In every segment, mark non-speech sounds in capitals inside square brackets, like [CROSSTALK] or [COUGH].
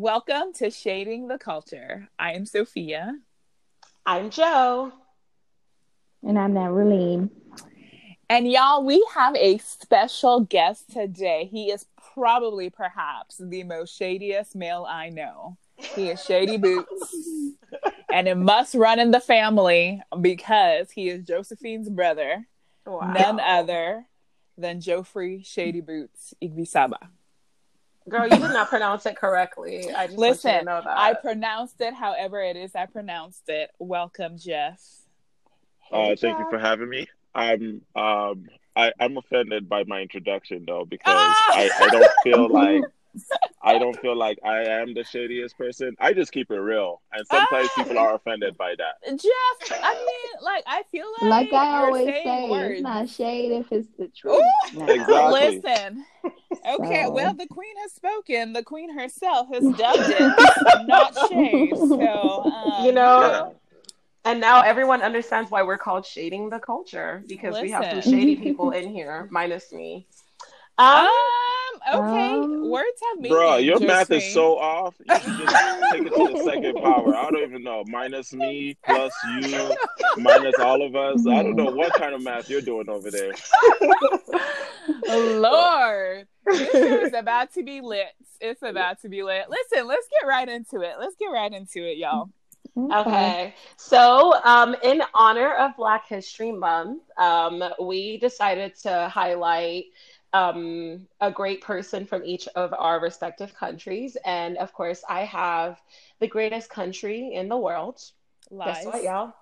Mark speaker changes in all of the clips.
Speaker 1: Welcome to Shading the Culture. I am Sophia.
Speaker 2: I'm Joe.
Speaker 3: And I'm Narleen.
Speaker 1: And y'all, we have a special guest today. He is probably, perhaps, the most shadiest male I know. He is Shady [LAUGHS] Boots. and it must run in the family because he is Josephine's brother. Wow. None other than Geoffrey Shady Boots Igbisaba.
Speaker 2: Girl, you did not pronounce it correctly. I just listen. know that.
Speaker 1: I pronounced it however it is. I pronounced it. Welcome, Jeff.
Speaker 4: Uh, thank you for having me. I'm um I, I'm offended by my introduction though because ah! I, I don't feel [LAUGHS] like I don't feel like I am the shadiest person. I just keep it real, and sometimes ah! people are offended by that.
Speaker 1: Jeff, I mean, like I feel
Speaker 3: like like I always say, words. it's not shade if it's the truth.
Speaker 4: Exactly.
Speaker 1: Listen, okay, so. well, the queen has spoken. The queen herself has [LAUGHS] dubbed it not shade. So um,
Speaker 2: you know. Yeah. And now everyone understands why we're called shading the culture because Listen. we have some shady people in here, minus me.
Speaker 1: Um, um okay. Um, Words have meaning.
Speaker 4: Bro, your math is so off. You should just [LAUGHS] take it to the second power. I don't even know. Minus me, plus you, minus all of us. I don't know what kind of math you're doing over there. [LAUGHS]
Speaker 1: Lord. This is [LAUGHS] about to be lit. It's about to be lit. Listen, let's get right into it. Let's get right into it, y'all.
Speaker 2: Okay. So, um, in honor of Black History Month, um, we decided to highlight um, a great person from each of our respective countries. And of course, I have the greatest country in the world. Lies. Guess what, y'all?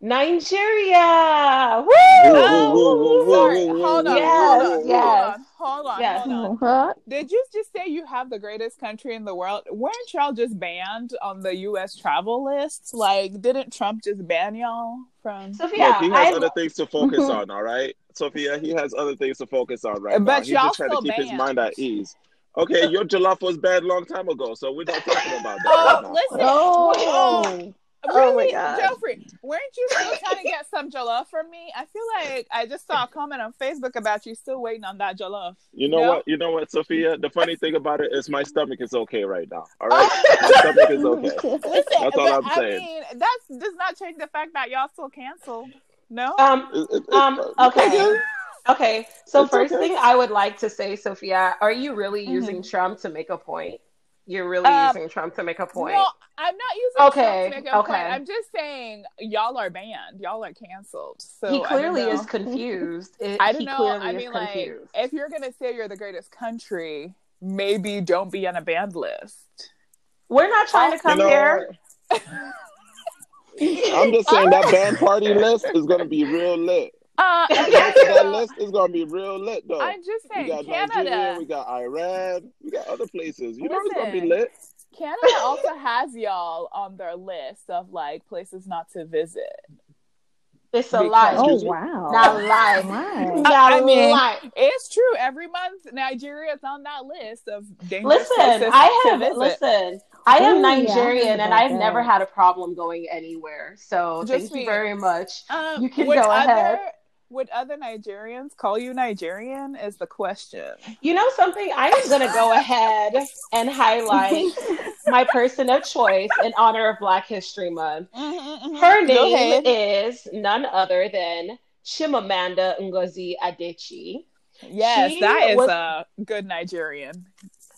Speaker 2: Nigeria. Woo!
Speaker 1: Oh, sorry. Hold on. Yes, hold on. Yes. Hold on. Yes. Hold on. Did you just say you have the greatest country in the world? Weren't y'all just banned on the U.S. travel list? Like, didn't Trump just ban y'all from?
Speaker 2: Sophia,
Speaker 4: Look, he has I... other things to focus on. All right, Sophia, he has other things to focus on right but now. He's just trying to keep banned. his mind at ease. Okay, your jollof was bad long time ago, so we're not talking about that.
Speaker 1: Oh, right listen. Oh. oh. Really, oh my God. Geoffrey, weren't you still trying to get some jollof from me? I feel like I just saw a comment on Facebook about you still waiting on that jollof.
Speaker 4: You know what? You know what, Sophia? The funny thing about it is my stomach is okay right now. All right, oh. my stomach is okay. [LAUGHS] Listen, that's all I'm saying.
Speaker 1: I mean, that does not change the fact that y'all still canceled. No.
Speaker 2: Um. It, it, um. [LAUGHS] Okay. Okay. So it's first okay. thing I would like to say, Sophia, are you really mm-hmm. using Trump to make a point? You're really um, using Trump to make a point. No,
Speaker 1: I'm not using okay, Trump to make a okay. point. I'm just saying y'all are banned. Y'all are canceled. So
Speaker 2: he clearly is [LAUGHS] confused. It,
Speaker 1: I don't know. I mean, like, if you're gonna say you're the greatest country, maybe don't be on a banned list.
Speaker 2: We're not trying to come you know, here. [LAUGHS]
Speaker 4: I'm just saying that band [LAUGHS] party list is gonna be real lit. Uh, that list is gonna be real lit though.
Speaker 1: I'm just saying,
Speaker 4: we got
Speaker 1: Canada,
Speaker 4: Nigeria, we got Iran, we got other places. You Listen, know it's gonna be lit.
Speaker 1: Canada [LAUGHS] also has y'all on their list of like places not to visit.
Speaker 2: It's a lie.
Speaker 3: Oh wow!
Speaker 2: Not a lie.
Speaker 1: Not I mean, lie. it's true. Every month, Nigeria is on that list of dangerous
Speaker 2: listen, places I have, to visit. Listen, I am Ooh, Nigerian, yeah, and I've that. never had a problem going anywhere. So Just thank me. you very much. Um, you can go other, ahead
Speaker 1: would other Nigerians call you Nigerian? Is the question.
Speaker 2: You know something? I am going to go ahead and highlight [LAUGHS] my person of choice in honor of Black History Month. Mm-hmm, mm-hmm. Her name is none other than Chimamanda Ngozi Adichie.
Speaker 1: Yes, she that is was... a good Nigerian.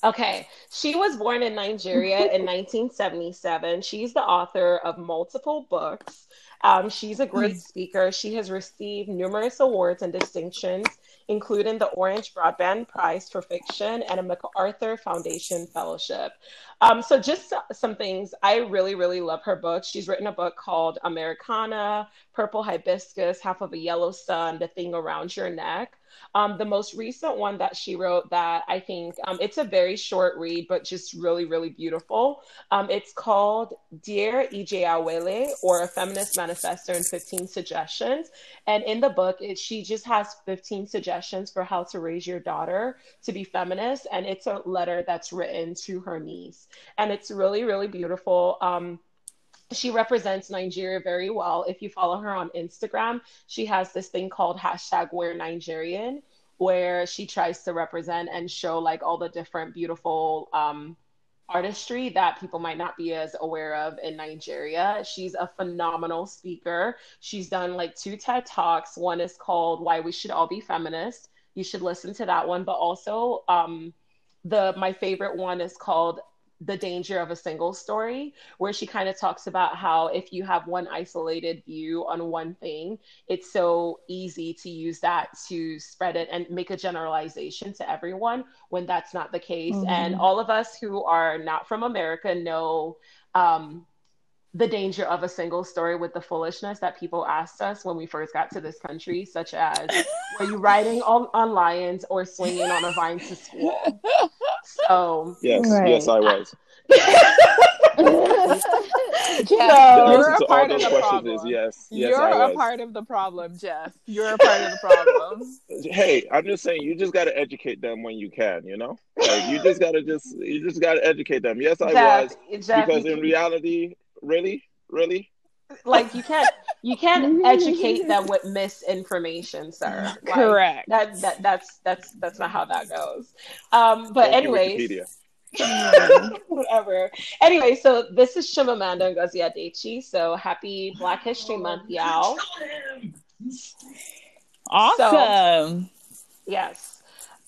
Speaker 2: Okay. She was born in Nigeria [LAUGHS] in 1977. She's the author of multiple books. Um, she's a great hmm. speaker. She has received numerous awards and distinctions, including the Orange Broadband Prize for Fiction and a MacArthur Foundation Fellowship. Um, so, just some things. I really, really love her book. She's written a book called Americanah, Purple Hibiscus, Half of a Yellow Sun, The Thing Around Your Neck. Um, the most recent one that she wrote that I think um, it's a very short read, but just really, really beautiful. Um, it's called Dear Ijeawele or A Feminist Manifesto in 15 Suggestions. And in the book, it, she just has 15 suggestions for how to raise your daughter to be feminist. And it's a letter that's written to her niece. And it's really, really beautiful. Um, she represents Nigeria very well. If you follow her on Instagram, she has this thing called hashtag we're Nigerian, where she tries to represent and show like all the different beautiful um, artistry that people might not be as aware of in Nigeria. She's a phenomenal speaker. She's done like two TED Talks. One is called Why We Should All Be Feminists. You should listen to that one, but also um, the my favorite one is called the danger of a single story, where she kind of talks about how if you have one isolated view on one thing, it's so easy to use that to spread it and make a generalization to everyone when that's not the case. Mm-hmm. And all of us who are not from America know um, the danger of a single story with the foolishness that people asked us when we first got to this country, such as, were you riding on, on lions or swinging on a vine to school? So
Speaker 4: yes, right. yes, I was. [LAUGHS]
Speaker 1: Jeff, so, you're a part of the problem.
Speaker 4: Is yes, yes,
Speaker 1: you're a part of the problem, Jeff. You're a part of the problem. [LAUGHS]
Speaker 4: hey, I'm just saying, you just got to educate them when you can. You know, like, you just got to just, you just got to educate them. Yes, I Jeff, was, Jeff, because in reality, really, really,
Speaker 2: like you can't you can't [LAUGHS] educate them with misinformation sir like,
Speaker 1: correct.
Speaker 2: that, that that's that's that's not how that goes. Um but anyways. [LAUGHS] Whatever. Anyway so this is Chimamanda Ngozi Adichie so happy Black History Month y'all.
Speaker 1: Awesome.
Speaker 2: So, yes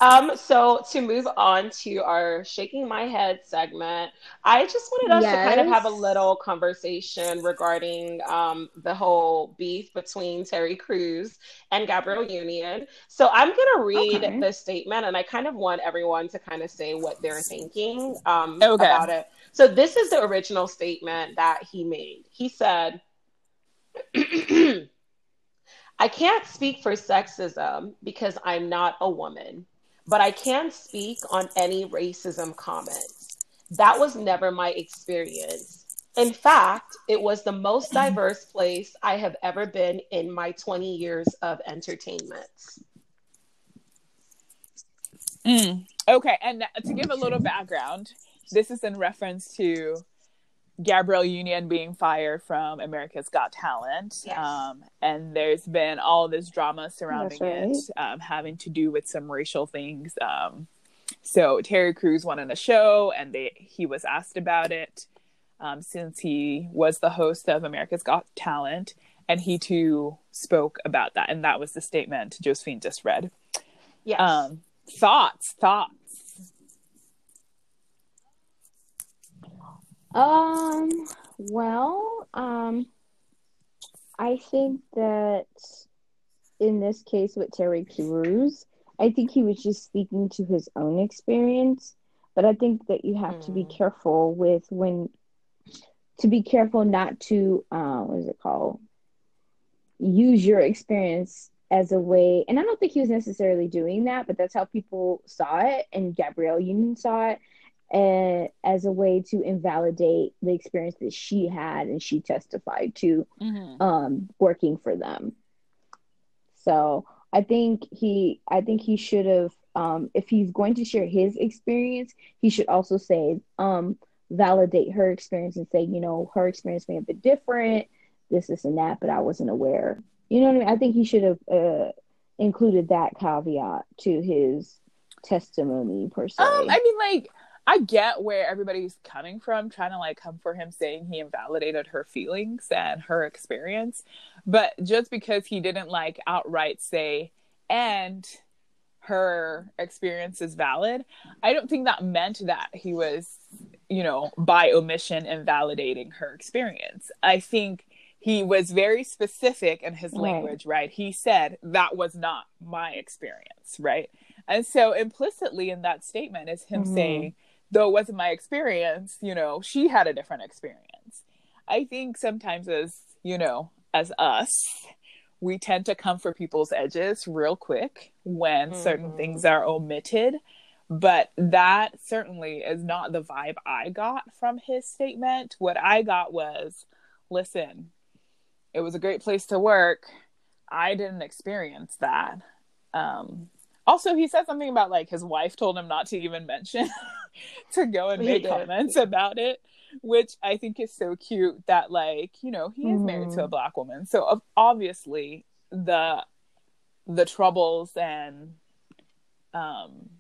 Speaker 2: um, so to move on to our shaking my head segment, I just wanted us yes. to kind of have a little conversation regarding um, the whole beef between Terry Crews and Gabrielle Union. So I'm gonna read okay. the statement, and I kind of want everyone to kind of say what they're thinking um, okay. about it. So this is the original statement that he made. He said. [CLEARS THROAT] I can't speak for sexism because I'm not a woman but I can speak on any racism comments. That was never my experience. In fact, it was the most [CLEARS THROAT] diverse place I have ever been in my 20 years of entertainment.
Speaker 1: Mm, okay, and to give a little background, this is in reference to Gabrielle Union being fired from America's Got Talent. Yes. Um, and there's been all this drama surrounding right. it, um, having to do with some racial things. Um, so Terry Crews won on a show, and they he was asked about it um, since he was the host of America's Got Talent, and he too spoke about that, and that was the statement Josephine just read.
Speaker 2: Yes. Um,
Speaker 1: thoughts, thoughts.
Speaker 3: Um, well, um, I think that in this case with Terry Crews, I think he was just speaking to his own experience. But I think that you have mm. to be hmm. careful with when to be careful not to uh, what is it called? Use your experience as a way, and I don't think he was necessarily doing that, but that's how people saw it, and Gabrielle Union saw it and as a way to invalidate the experience that she had and she testified to mm-hmm. um, working for them. So I think he I think he should have um, if he's going to share his experience, he should also say um, validate her experience and say, you know, her experience may have been different, this, this, and that, but I wasn't aware. You know what I mean? I think he should have uh, included that caveat to his testimony per se.
Speaker 1: Um, I mean, like I get where everybody's coming from, trying to like come for him saying he invalidated her feelings and her experience. But just because he didn't like outright say, and her experience is valid, I don't think that meant that he was, you know, by omission invalidating her experience. I think he was very specific in his language, right? right? He said that was not my experience, right? And so implicitly in that statement is him mm-hmm. saying, though it wasn't my experience, you know, she had a different experience. I think sometimes as, you know, as us, we tend to come for people's edges real quick when mm-hmm. certain things are omitted. But that certainly is not the vibe I got from his statement. What I got was listen, it was a great place to work. I didn't experience that. Um, also, he said something about like his wife told him not to even mention [LAUGHS] to go and make comments about it, which I think is so cute that like, you know, he is mm-hmm. married to a mm-hmm. black woman. So obviously the the troubles and um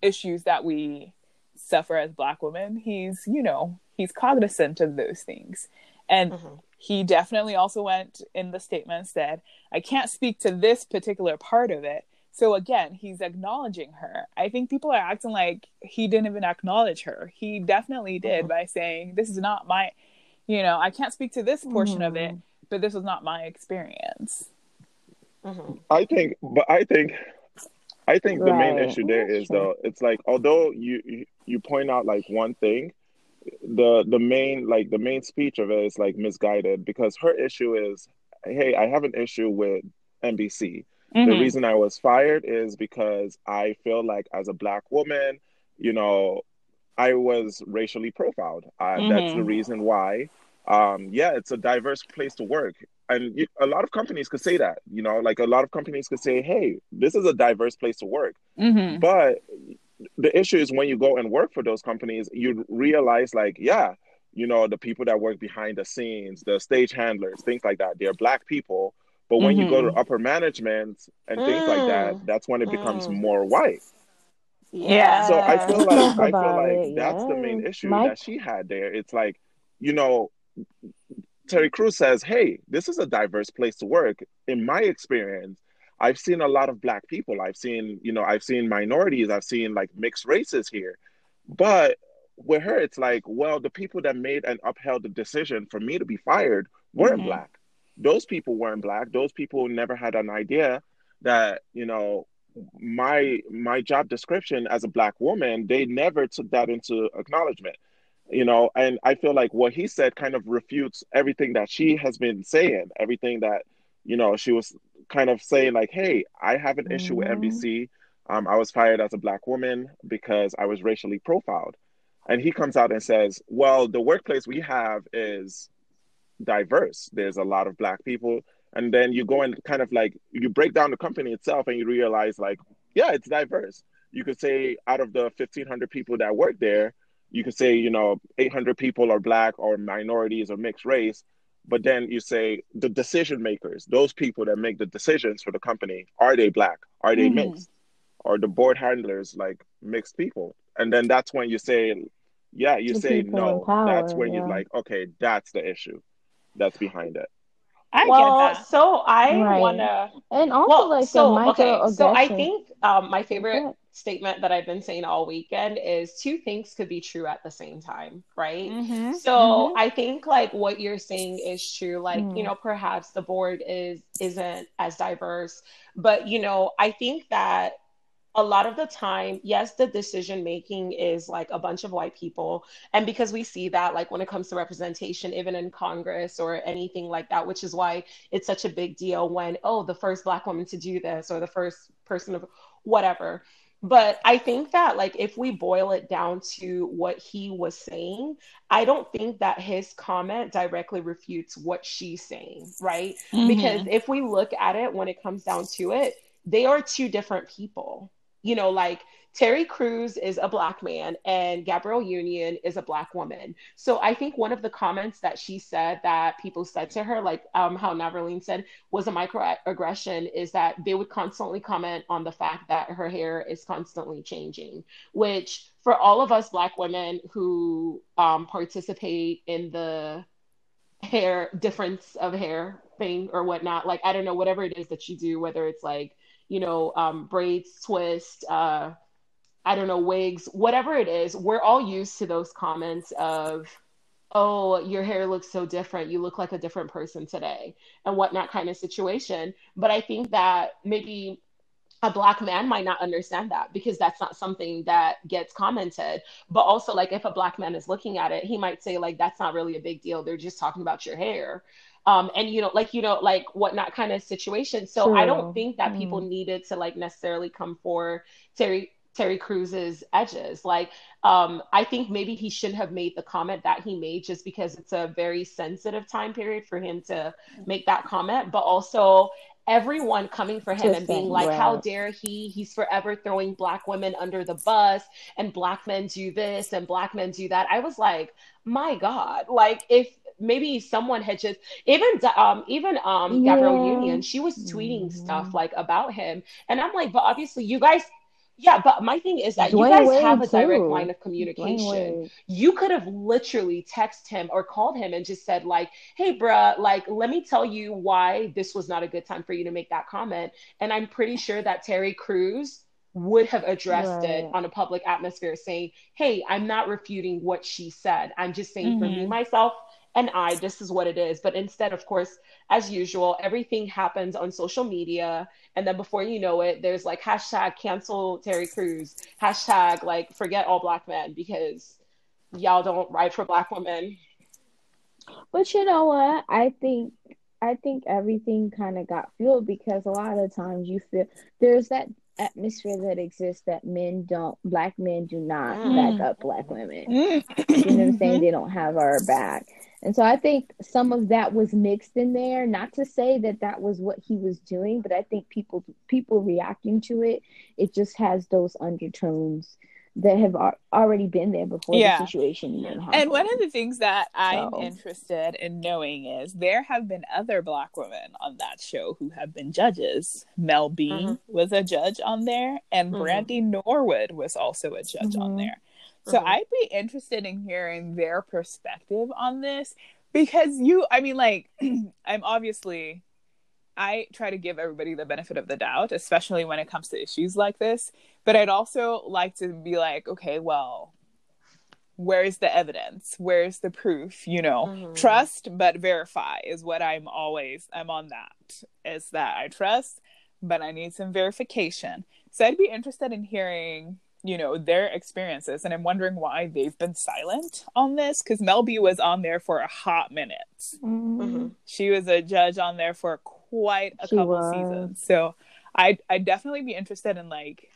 Speaker 1: issues that we suffer as black women he's you know he's cognizant of those things and mm-hmm. he definitely also went in the statement said i can't speak to this particular part of it so again he's acknowledging her i think people are acting like he didn't even acknowledge her he definitely did mm-hmm. by saying this is not my you know i can't speak to this portion mm-hmm. of it mm-hmm. but this was not my experience
Speaker 4: mm-hmm. i think but i think I think right. the main issue there is though it's like although you you point out like one thing, the the main like the main speech of it is like misguided because her issue is, hey, I have an issue with NBC. Mm-hmm. The reason I was fired is because I feel like as a black woman, you know, I was racially profiled. Uh, mm-hmm. That's the mm-hmm. reason why. Um, yeah, it's a diverse place to work and you, a lot of companies could say that you know like a lot of companies could say hey this is a diverse place to work mm-hmm. but the issue is when you go and work for those companies you realize like yeah you know the people that work behind the scenes the stage handlers things like that they're black people but when mm-hmm. you go to mm-hmm. upper management and mm. things like that mm. that's when it becomes mm. more white
Speaker 1: yeah
Speaker 4: so i feel like i feel like it, that's yeah. the main issue Mike... that she had there it's like you know Terry Crews says, hey, this is a diverse place to work. In my experience, I've seen a lot of black people. I've seen, you know, I've seen minorities, I've seen like mixed races here. But with her, it's like, well, the people that made and upheld the decision for me to be fired weren't mm-hmm. black. Those people weren't black. Those people never had an idea that, you know, my my job description as a black woman, they never took that into acknowledgement you know and i feel like what he said kind of refutes everything that she has been saying everything that you know she was kind of saying like hey i have an mm-hmm. issue with nbc um, i was fired as a black woman because i was racially profiled and he comes out and says well the workplace we have is diverse there's a lot of black people and then you go and kind of like you break down the company itself and you realize like yeah it's diverse you could say out of the 1500 people that work there you could say, you know, 800 people are black or minorities or mixed race, but then you say the decision makers, those people that make the decisions for the company, are they black? Are they mm-hmm. mixed? Are the board handlers like mixed people? And then that's when you say, yeah, you the say no. Power, that's when yeah. you're like, okay, that's the issue that's behind it.
Speaker 2: I well, so I right. wanna
Speaker 3: and also well, like so okay,
Speaker 2: so I think um, my favorite statement that I've been saying all weekend is two things could be true at the same time, right? Mm-hmm. So mm-hmm. I think like what you're saying is true. Like, mm. you know, perhaps the board is isn't as diverse, but you know, I think that a lot of the time, yes, the decision making is like a bunch of white people. And because we see that, like when it comes to representation, even in Congress or anything like that, which is why it's such a big deal when, oh, the first Black woman to do this or the first person of whatever but i think that like if we boil it down to what he was saying i don't think that his comment directly refutes what she's saying right mm-hmm. because if we look at it when it comes down to it they are two different people you know like Terry Crews is a black man and Gabrielle Union is a black woman. So I think one of the comments that she said that people said to her, like um, how Navarline said was a microaggression, is that they would constantly comment on the fact that her hair is constantly changing, which for all of us black women who um, participate in the hair difference of hair thing or whatnot, like I don't know, whatever it is that you do, whether it's like you know, um, braids, twist, uh, I don't know, wigs, whatever it is, we're all used to those comments of, oh, your hair looks so different. You look like a different person today, and whatnot kind of situation. But I think that maybe a black man might not understand that because that's not something that gets commented. But also, like, if a black man is looking at it, he might say, like, that's not really a big deal. They're just talking about your hair. Um, and you know, like you know, like whatnot kind of situation. So True. I don't think that mm. people needed to like necessarily come for Terry Terry Crews's edges. Like, um, I think maybe he shouldn't have made the comment that he made just because it's a very sensitive time period for him to make that comment. But also, everyone coming for him just and being like, how dare he? He's forever throwing black women under the bus, and black men do this and black men do that. I was like, my God, like if maybe someone had just even um even um Gabrielle. Union, she was tweeting stuff like about him, and I'm like, but obviously you guys Yeah, but my thing is that Dwyane you guys have a direct line of communication. You could have literally texted him or called him and just said, like, hey, bruh, like, let me tell you why this was not a good time for you to make that comment. And I'm pretty sure that Terry Crews would have addressed right. it on a public atmosphere saying, hey, I'm not refuting what she said. I'm just saying mm-hmm. for me, mm-hmm. myself, and I, this is what it is. But instead, of course, as usual, everything happens on social media. And then before you know it, there's like hashtag cancel Terry Crews, hashtag like forget all black men because y'all don't ride for black women.
Speaker 3: But you know what? I think I think everything kind of got fueled because a lot of times you feel there's that atmosphere that exists that men don't black men do not mm. back up black women. Mm. [CLEARS THROAT] you know what I'm saying? They don't have our back. And so I think some of that was mixed in there. Not to say that that was what he was doing, but I think people people reacting to it, it just has those undertones that have already been there before yeah. the situation even happened.
Speaker 1: And one of the things that I'm so. interested in knowing is there have been other black women on that show who have been judges. Mel B mm-hmm. was a judge on there, and mm-hmm. Brandy Norwood was also a judge mm-hmm. on there. So mm-hmm. I'd be interested in hearing their perspective on this because you, I mean, like, [CLEARS THROAT] I'm obviously, I try to give everybody the benefit of the doubt, especially when it comes to issues like this. But I'd also like to be like, okay, well, where's the evidence? Where's the proof? You know, mm-hmm. trust but verify is what I'm always, I'm on that. Is that I trust, but I need some verification. So I'd be interested in hearing you know their experiences and i'm wondering why they've been silent on this because mel b was on there for a hot minute mm-hmm. she was a judge on there for quite a she couple was. seasons so i i'd definitely be interested in like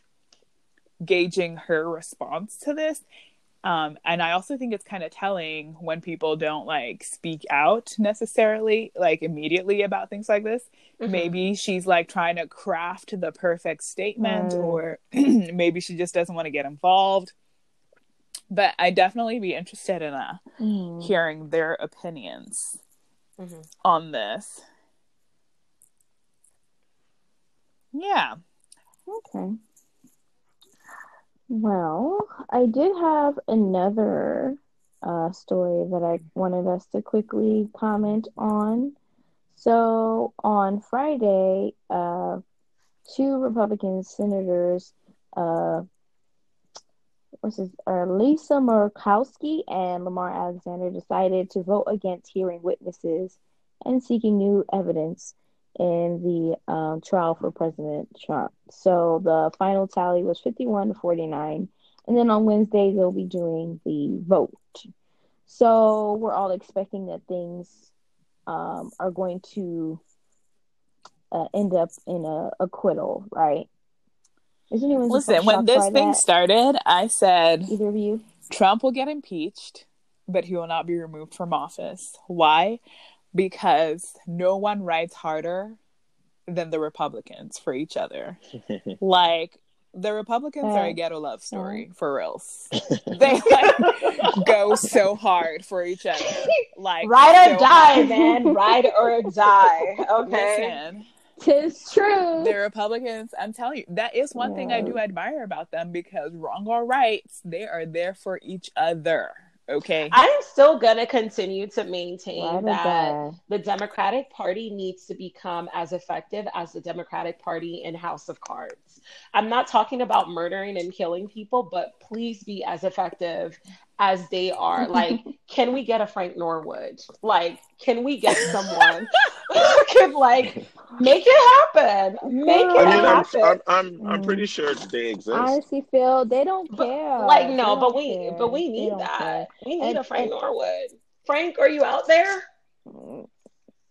Speaker 1: gauging her response to this um, and I also think it's kind of telling when people don't like speak out necessarily, like immediately about things like this. Mm-hmm. Maybe she's like trying to craft the perfect statement, mm. or [CLEARS THROAT] maybe she just doesn't want to get involved. But I definitely be interested in uh, mm. hearing their opinions mm-hmm. on this. Yeah.
Speaker 3: Okay. Well, I did have another uh, story that I wanted us to quickly comment on. So on Friday, uh, two Republican senators, uh, what's his, uh, Lisa Murkowski and Lamar Alexander, decided to vote against hearing witnesses and seeking new evidence in the um, trial for President Trump. So the final tally was 51 to 49. And then on Wednesday, they'll be doing the vote. So we're all expecting that things um, are going to uh, end up in a acquittal, right?
Speaker 1: Is anyone listen? When this thing that? started, I said
Speaker 3: either of you
Speaker 1: Trump will get impeached, but he will not be removed from office. Why? Because no one writes harder than the Republicans for each other. [LAUGHS] like the Republicans uh, are a ghetto love story uh, for reals. [LAUGHS] they like go so hard for each other. Like
Speaker 2: ride so or die, hard. man. Ride or die. Okay.
Speaker 3: Listen, Tis true.
Speaker 1: The Republicans, I'm telling you, that is one yeah. thing I do admire about them because wrong or right, they are there for each other. Okay.
Speaker 2: I'm still going to continue to maintain that uh, the Democratic Party needs to become as effective as the Democratic Party in House of Cards. I'm not talking about murdering and killing people, but please be as effective as they are. Like, [LAUGHS] can we get a Frank Underwood? Like, can we get someone who could like make it happen? Make it I mean, happen.
Speaker 4: I'm, I'm, I'm, pretty mm. sure they exist.
Speaker 3: Honestly, Phil, they don't
Speaker 2: but,
Speaker 3: care.
Speaker 2: Like, no, but we, care. but we need that. Care. We need and, a Frank and, Norwood. Frank, are you out there?
Speaker 3: Mm,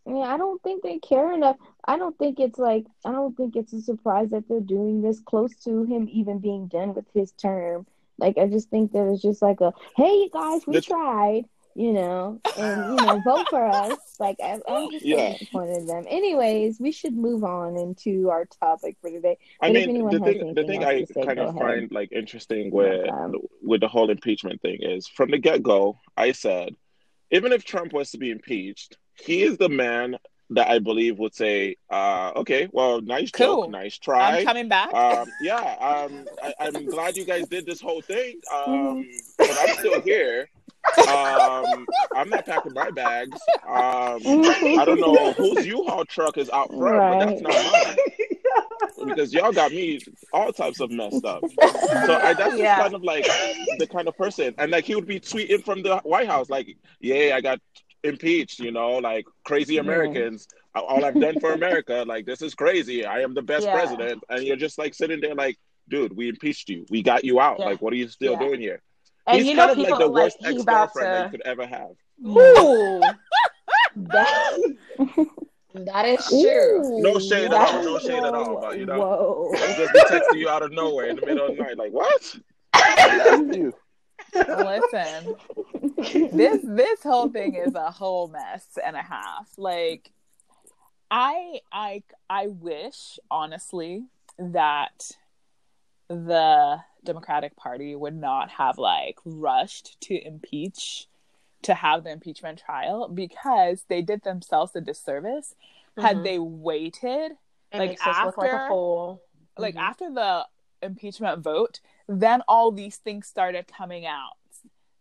Speaker 3: yeah, I don't think they care enough. I don't think it's like I don't think it's a surprise that they're doing this close to him even being done with his term. Like I just think that it's just like a hey you guys, we tried, you know, and you know, vote for us. [LAUGHS] Like I, am just yeah. disappointed them. Anyways, we should move on into our topic for today.
Speaker 4: But I mean, the thing, the thing I say, kind of ahead. find like interesting with um, with the whole impeachment thing is from the get go, I said, even if Trump was to be impeached, he is the man that I believe would say, uh, "Okay, well, nice
Speaker 1: Cool.
Speaker 4: joke, nice try."
Speaker 1: I'm coming back.
Speaker 4: um, yeah, um, I, I'm glad you guys did this whole thing, um, [LAUGHS] but I'm still here. Um, I'm not packing my bags. Um, I don't know [LAUGHS] whose U-Haul truck is out front, but that's not mine because y'all got me all types of messed up. So I, that's just
Speaker 2: Yeah.
Speaker 4: kind of like the kind of person, and like he would be tweeting from the White House, like, "Yeah, I got impeached," you know, like crazy Americans. All I've done for America, like this is crazy. I am the best
Speaker 2: Yeah.
Speaker 4: president, and you're just like sitting there, like, dude, we impeached you. We got you out.
Speaker 2: Yeah.
Speaker 4: Like, what are you still
Speaker 2: Yeah.
Speaker 4: doing here?
Speaker 2: And
Speaker 4: He's
Speaker 2: you know,
Speaker 4: kind of like the
Speaker 2: like
Speaker 4: worst
Speaker 2: he
Speaker 4: ex-girlfriend that you could ever have.
Speaker 2: Ooh, [LAUGHS] that, that is true.
Speaker 4: No shade at all. No shade at all. But you know,
Speaker 3: Whoa.
Speaker 4: just be texting you out of nowhere in the middle of the night, like, what? [LAUGHS]
Speaker 1: Listen, this [LAUGHS] this whole thing is a whole mess and a half. Like, I I I wish honestly that the Democratic Party would not have like rushed to impeach to have the impeachment trial because they did themselves a disservice had
Speaker 2: Mhm.
Speaker 1: they waited
Speaker 2: It
Speaker 1: like,
Speaker 2: look like a
Speaker 1: after-
Speaker 2: fool.
Speaker 1: like after the impeachment vote, then all these things started coming out.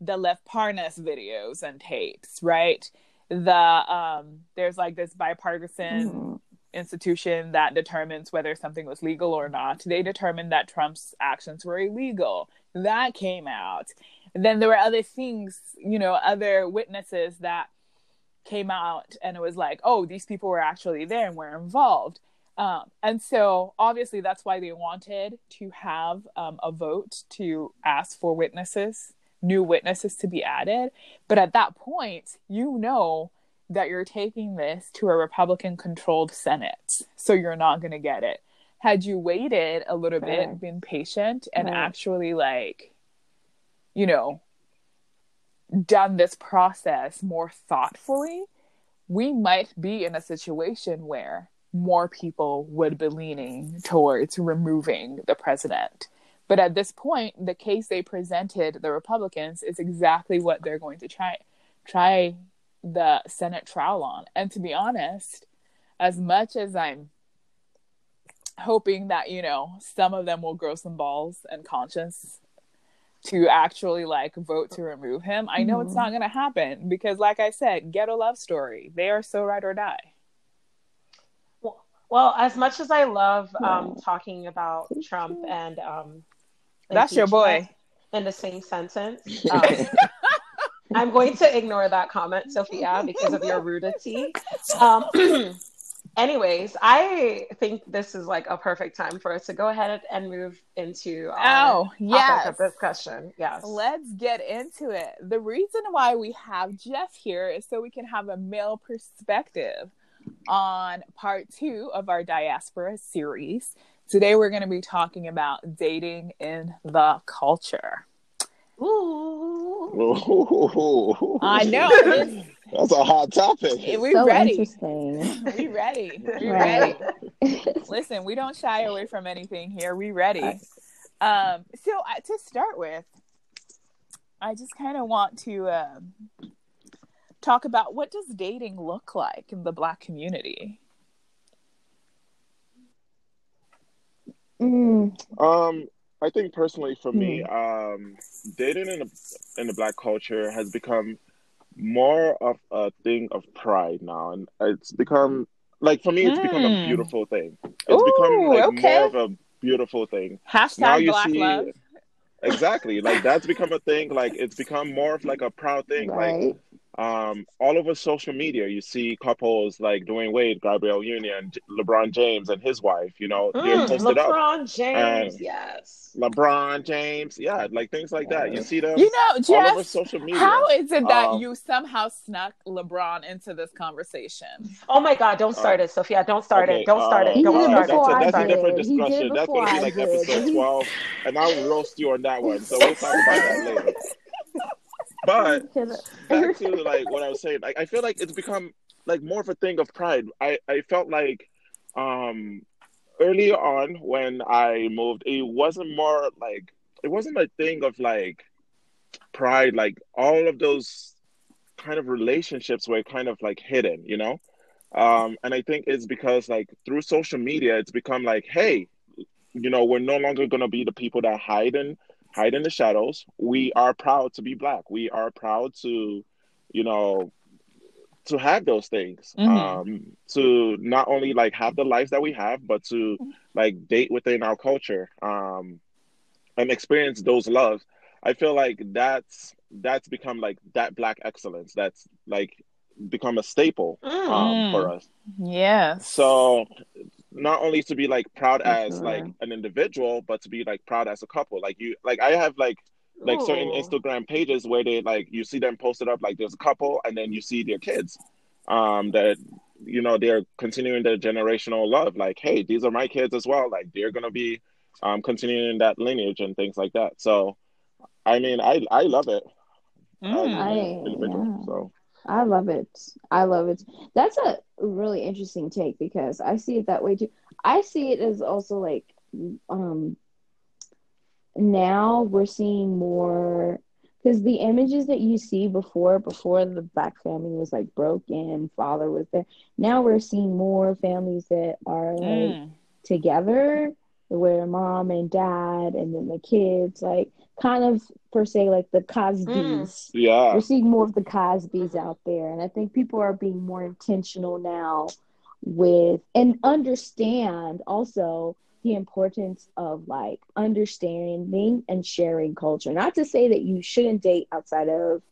Speaker 1: The Lev Parnas videos and tapes, right? The um there's like this bipartisan
Speaker 3: Mhm.
Speaker 1: institution that determines whether something was legal or not. They determined that Trump's actions were illegal. That came out. And then there were other things, you know, other witnesses that came out and it was like, oh, these people were actually there and were involved. Um, and so obviously that's why they wanted to have um, a vote to ask for witnesses, new witnesses to be added. But at that point, you know that you're taking this to a Republican controlled Senate. So you're not going to get it. Had you waited a little bit, been patient, and
Speaker 3: Right.
Speaker 1: actually, like, you know, done this process more thoughtfully, we might be in a situation where more people would be leaning towards removing the president. But at this point, the case they presented the Republicans is exactly what they're going to try try the Senate trial on. And to be honest, as much as I'm hoping that, you know, some of them will grow some balls and conscience to actually like vote to remove him, I know it's
Speaker 3: Mhm.
Speaker 1: not going to happen because, like I said, ghetto love story. They are so ride or die.
Speaker 2: Well, as much as I love um, talking about Trump and um,
Speaker 1: That's your boy.
Speaker 2: in the same sentence, [LAUGHS] um, I'm going to ignore that comment, Sophia, because of your rudity. Um, [CLEARS THROAT] anyways, I think this is like a perfect time for us to go ahead and move into our
Speaker 1: Oh,
Speaker 2: topic
Speaker 1: yes.
Speaker 2: of discussion. Yes.
Speaker 1: Let's get into it. The reason why we have Jeff here is so we can have a male perspective on part two of our diaspora series. Today, we're going to be talking about dating in the culture.
Speaker 2: Ooh.
Speaker 1: I know. [LAUGHS]
Speaker 4: That's a hot topic.
Speaker 1: we
Speaker 3: so
Speaker 1: ready.
Speaker 3: interesting.
Speaker 1: We ready. We
Speaker 3: Right.
Speaker 1: ready. [LAUGHS] Listen, we don't shy away from anything here. We ready. Um, so uh, to start with, I just kind of want to um, talk about what does dating look like in the Black community.
Speaker 3: Mm,
Speaker 4: Um, I think personally for me,
Speaker 1: Hmm.
Speaker 4: um, dating in the in the black culture has become more of a thing of pride now, and it's become like for me, it's become a
Speaker 1: Mm.
Speaker 4: beautiful thing. It's become like
Speaker 1: okay.
Speaker 4: more of a beautiful thing.
Speaker 1: Hashtag
Speaker 4: Now you
Speaker 1: Black
Speaker 4: see-
Speaker 1: love.
Speaker 4: Exactly, like that's become a thing. Like it's become more of like a proud thing. Like
Speaker 3: right.
Speaker 4: Um, all over social media, you see couples like Dwyane Wade, Gabrielle Union, LeBron James, and his wife. You know, they're
Speaker 2: Mm,
Speaker 4: posted up.
Speaker 2: LeBron James,
Speaker 4: And-
Speaker 2: yes.
Speaker 4: LeBron James, yeah, like things like that. You see them
Speaker 1: You know,
Speaker 4: all over
Speaker 1: Jeff,
Speaker 4: social media.
Speaker 1: how is it that
Speaker 4: Um,
Speaker 1: you somehow snuck LeBron into this conversation?
Speaker 2: Oh my God! Don't start it, Sophia. Don't start
Speaker 4: Okay,
Speaker 2: it. Don't start
Speaker 4: uh,
Speaker 2: it.
Speaker 3: He
Speaker 2: Don't
Speaker 3: did it
Speaker 2: start
Speaker 4: that's,
Speaker 3: before
Speaker 2: it.
Speaker 4: a,
Speaker 3: I
Speaker 4: that's a
Speaker 3: did.
Speaker 4: different
Speaker 3: He did
Speaker 4: discussion. That's
Speaker 3: before
Speaker 4: going to be like episode 12, and I'll roast you on that one. So we'll talk about that later. [LAUGHS] [LAUGHS] But back [LAUGHS] to like what I was saying, like I feel like it's become like more of a thing of pride. I I felt like um early on when I moved, it wasn't more like it wasn't a thing of like pride. Like all of those kind of relationships were kind of like hidden, you know. Um, and I think it's because like through social media, it's become like, hey, you know, we're no longer gonna be the people that hide in hide in the shadows. We are proud to be black. We are proud to, you know, to have those things. Mm-hmm. Um, to not only like have the lives that we have, but to like date within our culture. Um, and experience those loves. I feel like that's that's become like that black excellence. That's like become a staple um, mm. for us.
Speaker 1: Yes.
Speaker 4: So not only to be like proud as like an individual, but to be like proud as a couple. Like you, like I have like like Ooh. certain Instagram pages where they like you see them posted up like there's a couple, and then you see their kids. Um, that you know they're continuing their generational love. Like, hey, these are my kids as well. Like they're gonna be um continuing that lineage and things like that. So, I mean, I I love it.
Speaker 3: Mm. I, yeah. So I love it. I love it. That's a really interesting take because I see it that way too. I see it as also like um now we're seeing more because the images that you see before before the black family was like broken father was there now we're seeing more families that are like mm. together where mom and dad and then the kids like kind of per se like the Cosbys. Mm.
Speaker 4: Yeah.
Speaker 3: We're seeing more of the Cosbys out there. And I think people are being more intentional now with and understand also the importance of like understanding and sharing culture. Not to say that you shouldn't date outside of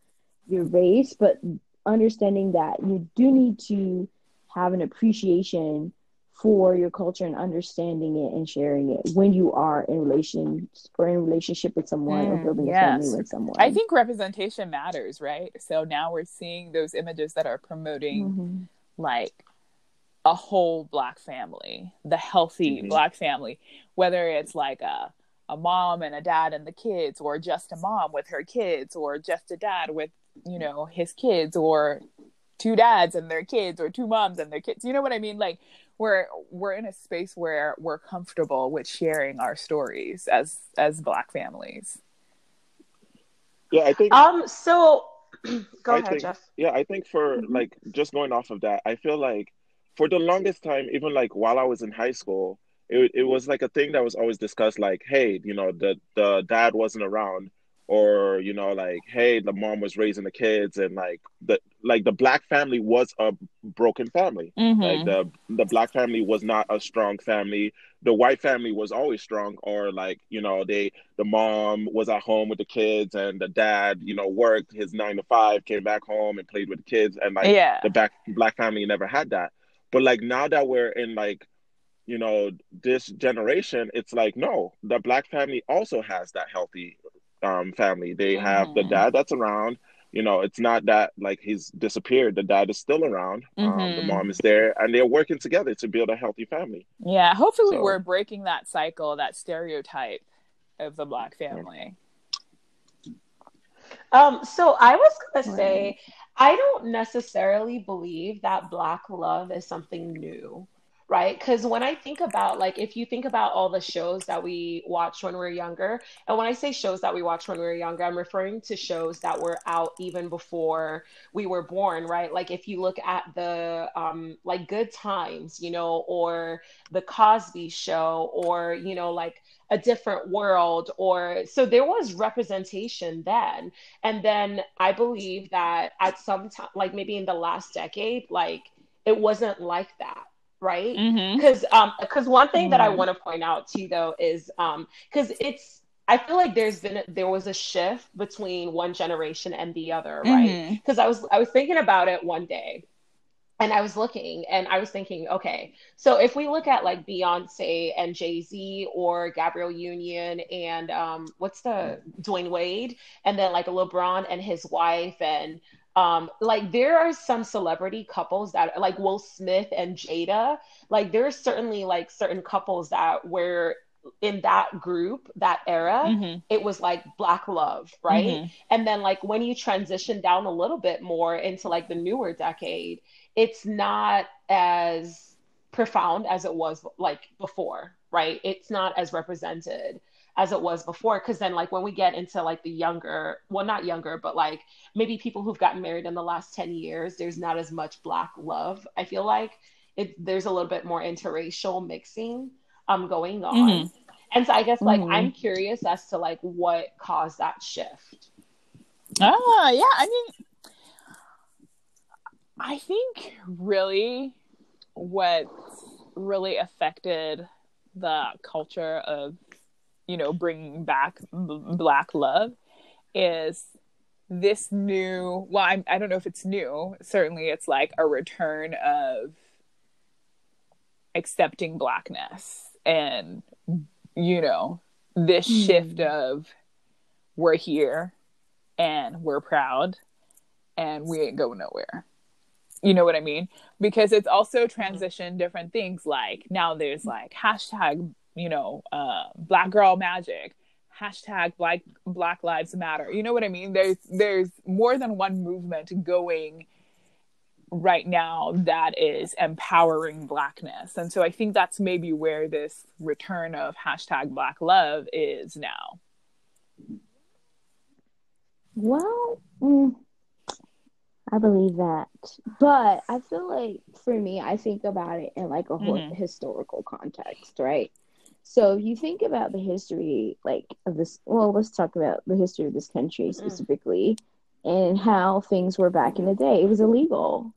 Speaker 3: your race, but understanding that you do need to have an appreciation for your culture and understanding it and sharing it when you are in relation or in relationship with someone mm, or building yes. a family with someone.
Speaker 1: I think representation matters, right? So now we're seeing those images that are promoting mm-hmm. like a whole black family, the healthy mm-hmm. black family, whether it's like a a mom and a dad and the kids or just a mom with her kids or just a dad with, you know, his kids or two dads and their kids or two moms and their kids. You know what I mean? Like we're we're in a space where we're comfortable with sharing our stories as as black families.
Speaker 4: Yeah i think
Speaker 2: um so [CLEARS THROAT] go
Speaker 4: I
Speaker 2: ahead
Speaker 4: think,
Speaker 2: jeff.
Speaker 4: Yeah i think for mm-hmm. like just going off of that i feel like for the longest time even like while i was in high school it, it was like a thing that was always discussed like hey you know the the dad wasn't around or you know like hey the mom was raising the kids and like the like the black family was a broken family mm-hmm. like the the black family was not a strong family the white family was always strong or like you know they the mom was at home with the kids and the dad you know worked his nine to five came back home and played with the kids and like yeah. the back black family never had that but like now that we're in like you know this generation it's like no the black family also has that healthy um, family. They have mm. the dad that's around. You know, it's not that like he's disappeared. The dad is still around. Mm-hmm. Um, the mm-hmm. mom is there, and they're working together to build a healthy family.
Speaker 1: Yeah, hopefully, so, we're breaking that cycle, that stereotype of the black family.
Speaker 2: Um, so I was gonna say, I don't necessarily believe that black love is something new right? Because when I think about, like, if you think about all the shows that we watched when we were younger, and when I say shows that we watched when we were younger, I'm referring to shows that were out even before we were born, right? Like, if you look at the, um, like, Good Times, you know, or The Cosby Show, or, you know, like, a different world or so there was representation then and then i believe that at some time like maybe in the last decade like it wasn't like that right? Because mm-hmm. um because one thing mm-hmm. that I mm-hmm. want to point out too though is um because it's I feel like there's been there was a shift between one generation and the other, right? Because mm-hmm. I was I was thinking about it one day and I was looking and I was thinking, okay, so if we look at like Beyonce and Jay Z or Gabrielle Union and um, what's the Dwyane Wade, and then like LeBron and his wife and um like there are some celebrity couples that like will smith and jada like there's certainly like certain couples that were in that group that era mm-hmm. it was like black love right mm-hmm. and then like when you transition down a little bit more into like the newer decade it's not as profound as it was like before right it's not as represented as it was before because then like when we get into like the younger well not younger but like maybe people who've gotten married in the last 10 years there's not as much black love i feel like it there's a little bit more interracial mixing um going on mm-hmm. and so i guess like mm-hmm. i'm curious as to like what caused that shift
Speaker 1: ah yeah i mean i think really what really affected the culture of you know bringing back b- black love is this new well I'm, i don't know if it's new. Certainly it's like a return of accepting blackness and you know this mm. shift of we're here and we're proud and we ain't going nowhere. You know what i mean? Because it's also transitioned different things like now there's like hashtag you know uh, black girl magic hashtag black black lives matter. You know what i mean? There's there's more than one movement going right now that is empowering blackness. And so i think that's maybe where this return of hashtag black love is now.
Speaker 3: Well mm, i believe that. But i feel like for me i think about it in like a mm-hmm. historical context right so if you think about the history, like of this, well, let's talk about the history of this country mm. specifically, mm. and how things were back in the day. It was illegal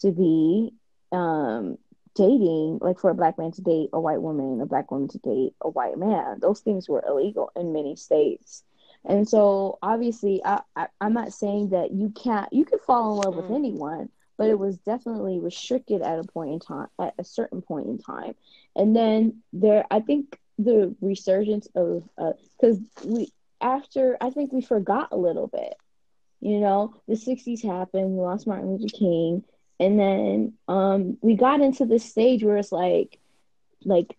Speaker 3: to be um, dating, like for a black man to date a white woman, a black woman to date a white man. Those things were illegal in many states. And so, obviously, I, I am not saying that you can't you can fall in love mm. with anyone, but it was definitely restricted at a point in time at a certain point in time. And then there i think the resurgence of because uh, we after i think we forgot a little bit you know the 60s happened we lost martin luther king and then um we got into this stage where it's like like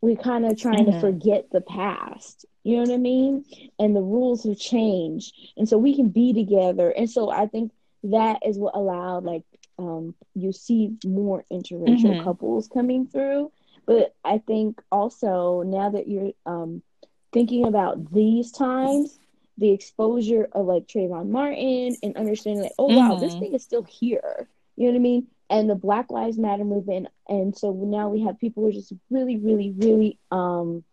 Speaker 3: we kind of trying mm-hmm. to forget the past you know what i mean? And the rules have changed and so we can be together. And so i think that is what allowed like um, you see more interracial mm-hmm. couples coming through. But I think also now that you're um, thinking about these times, the exposure of like Trayvon Martin and understanding like, oh wow, mm-hmm. this thing is still here. You know what I mean? And the Black Lives Matter movement, and so now we have people who are just really, really, really um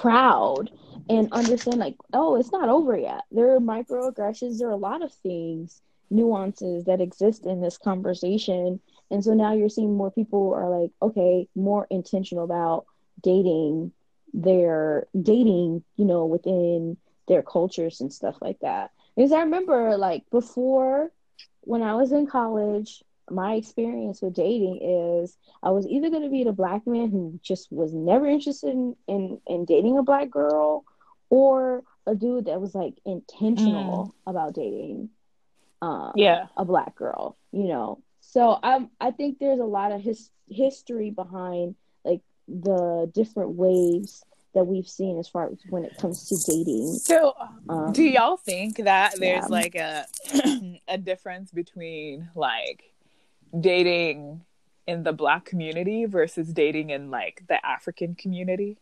Speaker 3: proud and understand like oh it's not over yet. There are microaggressions. There are a lot of things nuances that exist in this conversation. And so now you're seeing more people are like okay more intentional about dating their dating you know within their cultures and stuff like that. Because i remember like before when i was in college my experience with dating is I was either going to be the black man who just was never interested in, in, in dating a black girl or a dude that was like intentional mm. about dating um, yeah a black girl you know so i i think there's a lot of his history behind like the different waves that we've seen as far as when it comes to dating.
Speaker 1: So, um, do y'all think that there's yeah. like a [CLEARS THROAT] a difference between like dating in the black community versus dating in like the African community?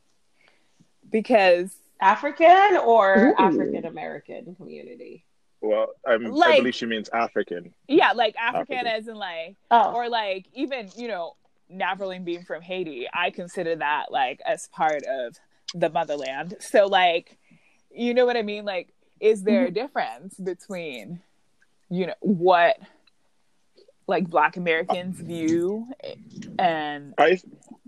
Speaker 1: Because
Speaker 2: African or African American community?
Speaker 4: Well, like, i believe she means African.
Speaker 1: Yeah, like African, African. as in like, oh. or like even you know, Naverline being from Haiti, I consider that like as part of the motherland. So like, you know what I mean? Like, is there mm-hmm. a difference between, you know, what like Black Americans view, and I,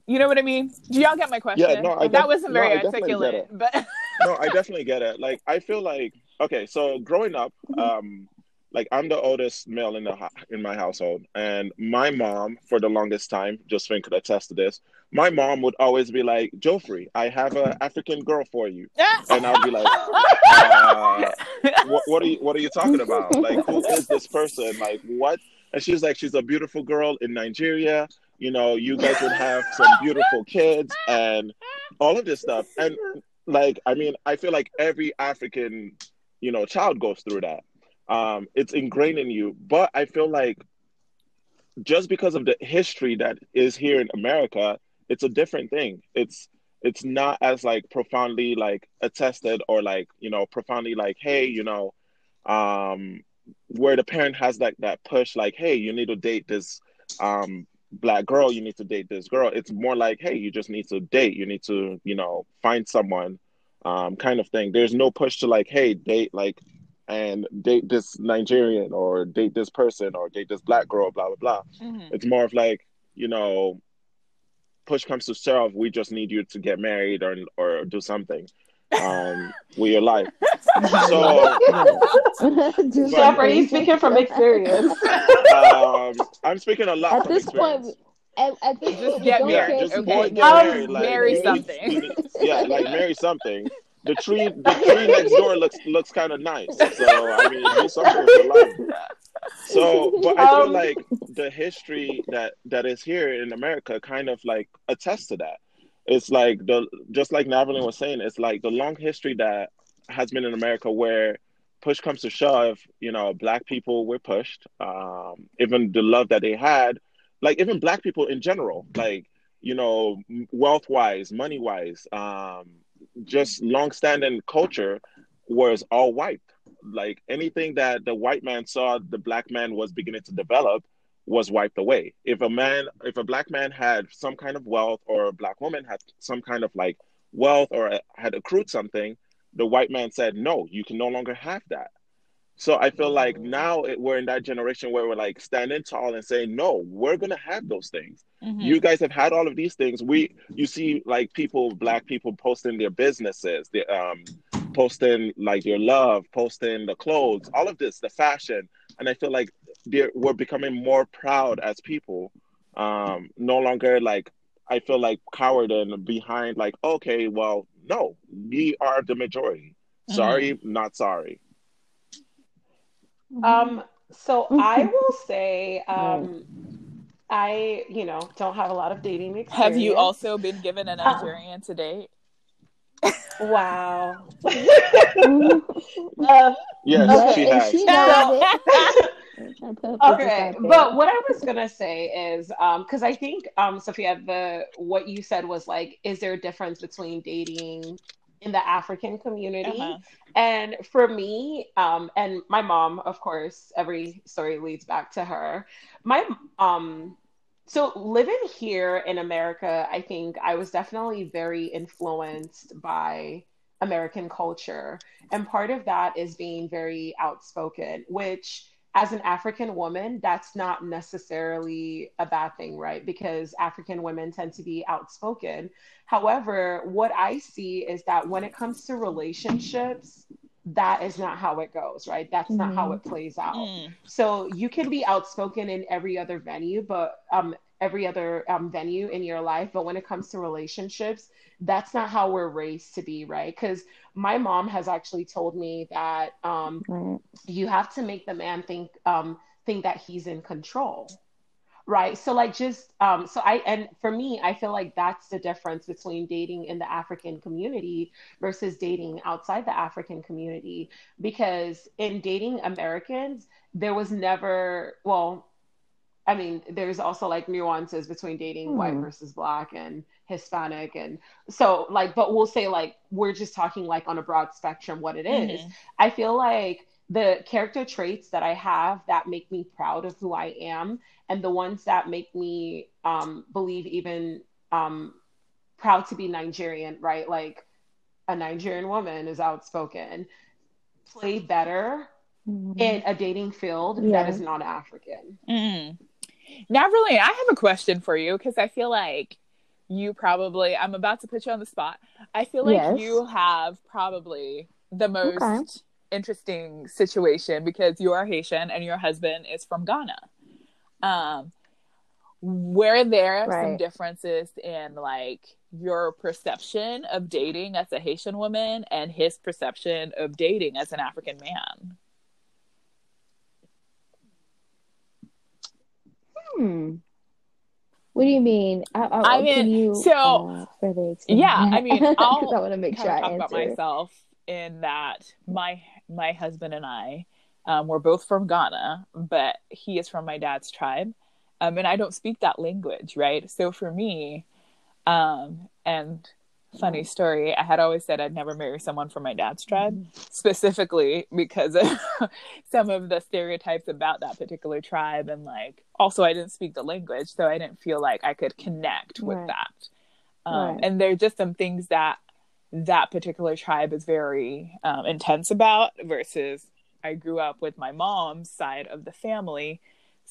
Speaker 1: you know what I mean? Do y'all get my question? Yeah, no, I that wasn't very no, articulate, but [LAUGHS]
Speaker 4: no, I definitely get it. Like, I feel like okay, so growing up, um, like I'm the oldest male in the in my household, and my mom, for the longest time, Josephine could attest to this. My mom would always be like, "Joffrey, I have an African girl for you," [LAUGHS] and I'd be like, [LAUGHS] uh, what, "What are you What are you talking about? Like, who is this person? Like, what?" And she's like, she's a beautiful girl in Nigeria. You know, you guys would have some beautiful kids and all of this stuff. And like, I mean, I feel like every African, you know, child goes through that. Um, it's ingrained in you. But I feel like just because of the history that is here in America, it's a different thing. It's it's not as like profoundly like attested or like you know profoundly like hey you know um where the parent has like that push like hey you need to date this um black girl you need to date this girl. It's more like hey you just need to date you need to you know find someone um kind of thing. There's no push to like hey date like and date this nigerian or date this person or date this black girl blah blah blah.
Speaker 1: Mhm.
Speaker 4: it's more of like you know push comes to shove we just need you to get married or or do something um with your life [LAUGHS] so
Speaker 3: Do
Speaker 2: Jeff, are you speaking from experience?
Speaker 4: um i'm speaking a lot
Speaker 3: At
Speaker 4: from
Speaker 3: this
Speaker 4: experience.
Speaker 3: point, at, at this
Speaker 1: Just
Speaker 3: point,
Speaker 1: get
Speaker 3: don't
Speaker 1: married,
Speaker 3: care
Speaker 4: just
Speaker 1: okay?
Speaker 3: get
Speaker 4: get married, like,
Speaker 1: marry something. [LAUGHS]
Speaker 4: yeah, like marry something. The tree, the tree next door looks looks kind of nice. So I mean, do something with your life. So, but I feel
Speaker 2: Um,
Speaker 4: like the history that that is here in America kind of like attests to that. It's like the just like Navalin was saying, it's like the long history that has been in America where push comes to shove, you know, black people were pushed. Um, even the love that they had, like even black people in general, like you know, wealth wise, money wise, um, just long standing culture was all white. Like anything that the white man saw the black man was beginning to develop was wiped away. If a man, if a black man had some kind of wealth or a black woman had some kind of like wealth or had accrued something, the white man said, no, you can no longer have that. So I feel like now it, we're in that generation where we're like standing tall and saying, no, we're going to have those things.
Speaker 1: Mhm.
Speaker 4: You guys have had all of these things. We, you see like people, black people posting their businesses, the, um, posting like your love, posting the clothes, all of this, the fashion. And I feel like we're becoming more proud as people. Um, no longer like, I feel like coward and behind like, okay, well, no, we are the majority. Sorry, not sorry.
Speaker 2: Um, so I [LAUGHS] will say, um, I, you know, don't have a lot of dating experience.
Speaker 1: Have you also been given a Nigerian to date?
Speaker 2: Wow. [LAUGHS] [LAUGHS] Uh,
Speaker 4: Yes,
Speaker 2: Okay.
Speaker 4: she has.
Speaker 3: she knows it. I'm trying to put her business
Speaker 2: okay, but what I was gonna say is, um, because I think, um, Sophia, the what you said was like, is there a difference between dating in the African community?
Speaker 1: Uh-huh.
Speaker 2: And for me, um, and my mom, of course, every story leads back to her. My um, so living here in America, I think I was definitely very influenced by American culture. And part of that is being very outspoken, which as an African woman, that's not necessarily a bad thing, right? Because African women tend to be outspoken. However, what I see is that when it comes to relationships, that is not how it goes, right? That's not how it plays out.
Speaker 1: Mm.
Speaker 2: So you can be outspoken in every other venue, but um, every other um, venue in your life. But when it comes to relationships, that's not how we're raised to be, right? Because my mom has actually told me that um, you have to make the man think um, think that he's in control, right? So like just um, so I and for me, I feel like that's the difference between dating in the African community versus dating outside the African community. Because in dating Americans, there was never well. I mean, there's also like nuances between dating white
Speaker 3: Hmm.
Speaker 2: versus black and Hispanic, and so like, but we'll say like we're just talking like on a broad spectrum what it is.
Speaker 1: Mhm.
Speaker 2: I feel like the character traits that I have that make me proud of who I am, and the ones that make me um, believe even um, proud to be Nigerian, right? Like a Nigerian woman is outspoken, play better
Speaker 3: Mhm.
Speaker 2: in a dating field
Speaker 3: Yeah.
Speaker 2: that is not African.
Speaker 1: Mm. Now, really, I have a question for you because I feel like you probably, I'm about to put you on the spot. I feel like
Speaker 3: Yes.
Speaker 1: you have probably the most
Speaker 3: Okay.
Speaker 1: interesting situation because you are Haitian and your husband is from Ghana. Um, were there some differences in like your perception of dating as a Haitian woman and his perception of dating as an African man?
Speaker 3: Hmm. What do you mean? I, I,
Speaker 1: I mean,
Speaker 3: you,
Speaker 1: so-
Speaker 3: uh,
Speaker 1: Yeah, I mean, [LAUGHS] I'll
Speaker 3: I want to make sure I
Speaker 1: talk about myself in that my my husband and I um, we're both from Ghana, but he is from my dad's tribe, um, and I don't speak that language, right? So for me, um, and funny story. I had always said I'd never marry someone from my dad's tribe, mm-hmm. specifically because of [LAUGHS] some of the stereotypes about that particular tribe. And like, also, I didn't speak the language, so I didn't feel like I could connect with right. that. Um, right. And there's just some things that that particular tribe is very um, intense about versus I grew up with my mom's side of the family.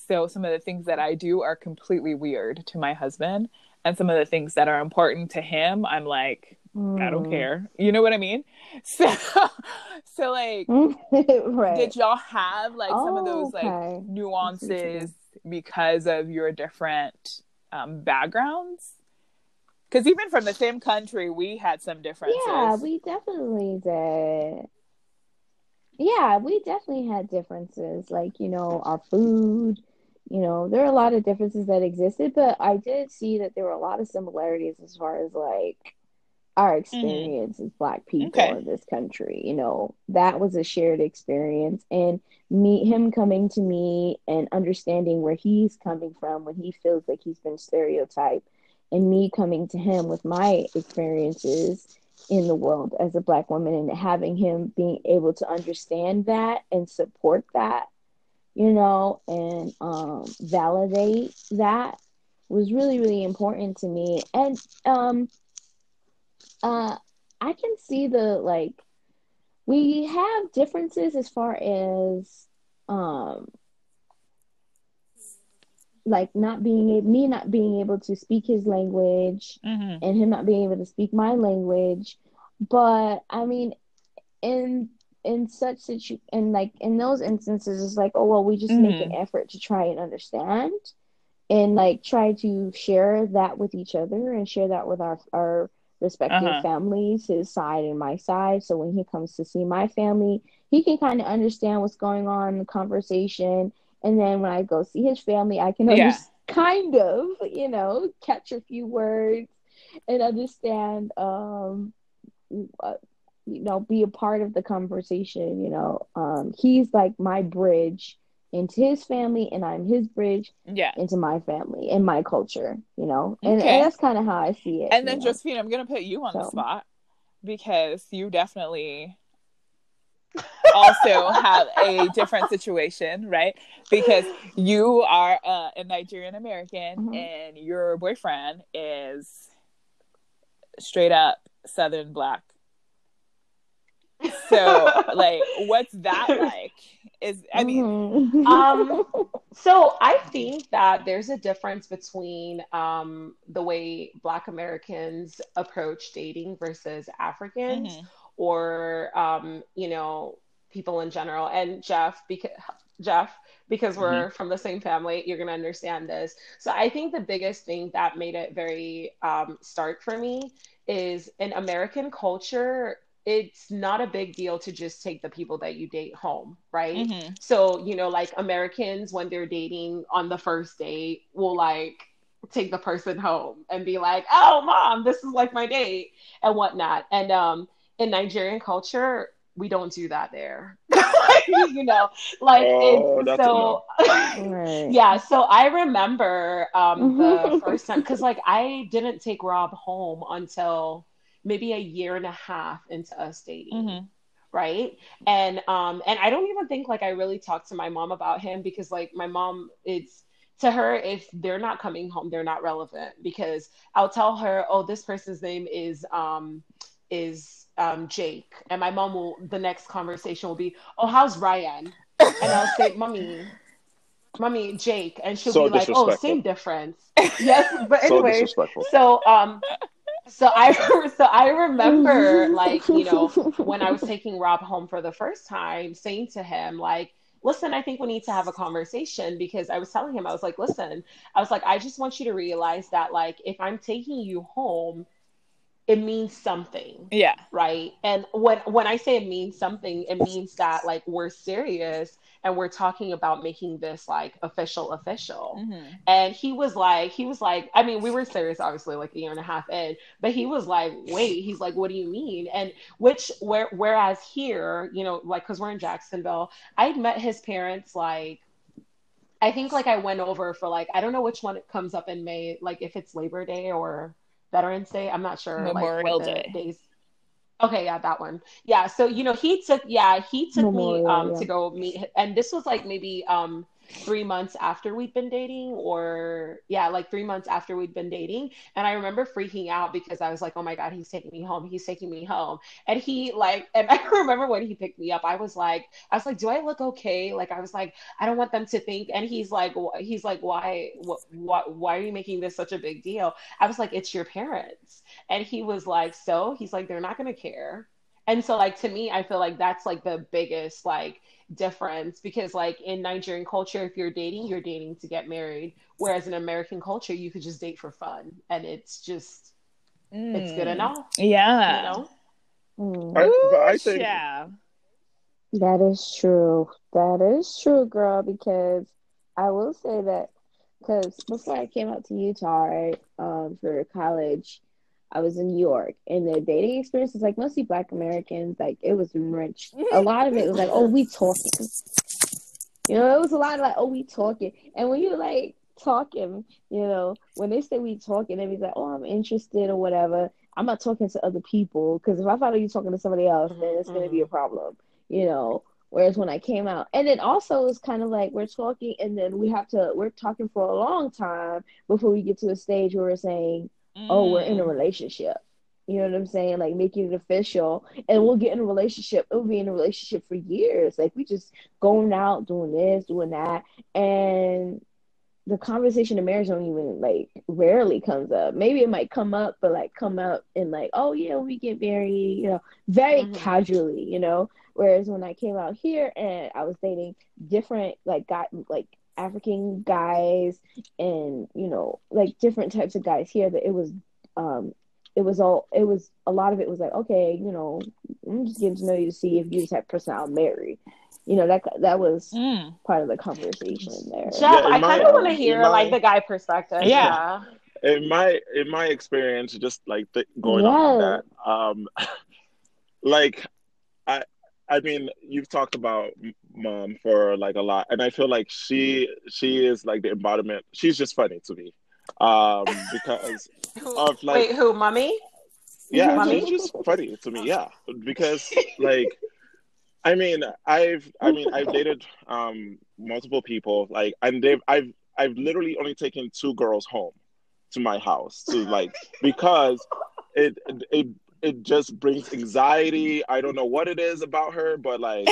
Speaker 1: So some of the things that I do are completely weird to my husband and some of the things that are important to him i'm like mm. i don't mm. care you know what i mean [LAUGHS] so so like [LAUGHS] right. did y'all have like oh, some of those like nuances because of your different um, backgrounds because even from the same country we had some differences
Speaker 3: yeah we definitely did yeah we definitely had differences like you know our food you know, there are a lot of differences that existed, but I did see that there were a lot of similarities as far as like our mm-hmm. experience mm-hmm. as black people okay. in this country. You know, that was a shared experience and meet him coming to me and understanding where he's coming from when he feels like he's been stereotyped and me coming to him with my experiences in the world as a black woman and having him being able to understand that and support that you know, and um, validate that was really, really important to me. And um, uh, I can see the like, we have differences as far as um, like not being me not being able to speak his language mm-hmm. and him not being able to speak my language. But I mean, in in such situ and like in those instances it's like oh well we just mm-hmm. make an mm-hmm. effort to try and understand and like try to share that with each other and share that with our our respective uh-huh. families his side and my side so when he comes to see my family he can kind of understand what's going on in the conversation and then when i go see his family i can yeah. [LAUGHS] kind of you know catch a few words and understand um you know be a part of the conversation you know um he's like my bridge into his family and i'm his bridge
Speaker 1: yeah
Speaker 3: into my family and my culture you know and, okay. and that's kind of how i see it
Speaker 1: and then know? josephine i'm gonna put you on so. the spot because you definitely also have a different situation, right? Because you are uh, a Nigerian American mm-hmm. and your boyfriend is straight up Southern Black so like what's that like is i mean
Speaker 2: mm-hmm. um [LAUGHS] so i think that there's a difference between um the way black americans approach dating versus africans mm-hmm. or um you know people in general and jeff because jeff because we're mm-hmm. from the same family you're going to understand this so i think the biggest thing that made it very um, stark for me is in american culture it's not a big deal to just take the people that you date home, right? Mm-hmm. So, you know, like Americans, when they're dating on the first date, will like take the person home and be like, oh, mom, this is like my date and whatnot. And um, in Nigerian culture, we don't do that there. [LAUGHS] you know, like oh, it's so [LAUGHS] yeah. So I remember um the [LAUGHS] first time because like I didn't take Rob home until maybe a year and a half into us dating. Mm-hmm. Right. And um and I don't even think like I really talked to my mom about him because like my mom it's to her if they're not coming home they're not relevant because I'll tell her oh this person's name is um is um Jake and my mom will the next conversation will be oh how's Ryan and I'll say mommy mommy Jake and she'll so be like oh same difference [LAUGHS] yes but anyway so, so um so I [LAUGHS] so I remember [LAUGHS] like you know when I was taking Rob home for the first time, saying to him like, "Listen, I think we need to have a conversation." Because I was telling him I was like, "Listen, I was like, I just want you to realize that like if I'm taking you home." it means something
Speaker 1: yeah
Speaker 2: right and when when i say it means something it means that like we're serious and we're talking about making this like official official mm-hmm. and he was like he was like i mean we were serious obviously like a year and a half in but he was like wait he's like what do you mean and which where whereas here you know like because we're in jacksonville i'd met his parents like I think like I went over for like I don't know which one it comes up in May, like if it's Labor Day or Veterans Day. I'm not sure.
Speaker 1: Memorial like, Day.
Speaker 2: Days. Okay, yeah, that one. Yeah, so you know, he took yeah, he took Memorial, me um yeah. to go meet and this was like maybe um three months after we'd been dating, or yeah, like three months after we'd been dating. And I remember freaking out because I was like, oh my God, he's taking me home. He's taking me home. And he like, and [LAUGHS] I remember when he picked me up, I was like, I was like, do I look okay? Like, I was like, I don't want them to think. And he's like, he's like, why, what, what, why are you making this such a big deal? I was like, it's your parents. And he was like, so he's like, they're not going to care. And so like to me, I feel like that's like the biggest like difference because like in Nigerian culture, if you're dating, you're dating to get married. Whereas in American culture, you could just date for fun and it's just mm. it's good mm. enough.
Speaker 1: Yeah.
Speaker 2: You know?
Speaker 3: Mm. I, I think yeah. That is true. That is true, girl, because I will say that because before I came out to Utah right, um, for college, I was in New York, and the dating experience is like mostly Black Americans. Like it was rich. A [LAUGHS] lot of it was like, oh, we talking. You know, it was a lot of like, oh, we talking. And when you like talking, you know, when they say we talking, they be like, oh, I'm interested or whatever. I'm not talking to other people because if I find out you talking to somebody else, then it's mm-hmm. gonna be a problem. You know. Whereas when I came out, and then also it's kind of like we're talking, and then we have to we're talking for a long time before we get to a stage where we're saying mm. oh, we're in a mm. relationship. You know what I'm saying? Like making it official. And we'll get in a relationship. We'll be in a relationship for years. Like we just going out, doing this, doing that. And the conversation of marriage don't even like rarely comes up. Maybe it might come up, but like come up in like, oh yeah, we get married, you know, very mm-hmm. casually, you know. Whereas when I came out here and I was dating different like got like African guys and you know like different types of guys here that it was um it was all it was a lot of it was like okay you know I'm just getting to know you to see if you just have person I'll marry you know that that was mm. part of the conversation there.
Speaker 2: Jeff, yeah, I kind of want to hear my, like the guy perspective.
Speaker 1: Yeah.
Speaker 2: yeah.
Speaker 4: In my in my experience, just like th- going yeah. on that, um, [LAUGHS] like I I mean, you've talked about mom for like a lot, and I feel like she she is like the embodiment. She's just funny to me, um, [LAUGHS] because of like
Speaker 2: wait, who, mommy?
Speaker 4: Yeah, mommy? she's just funny to me. Yeah, because [LAUGHS] like, I mean, I've I mean I've [LAUGHS] dated um multiple people, like, and they've I've I've literally only taken two girls home to my house to like because it it it just brings anxiety. I don't know what it is about her, but like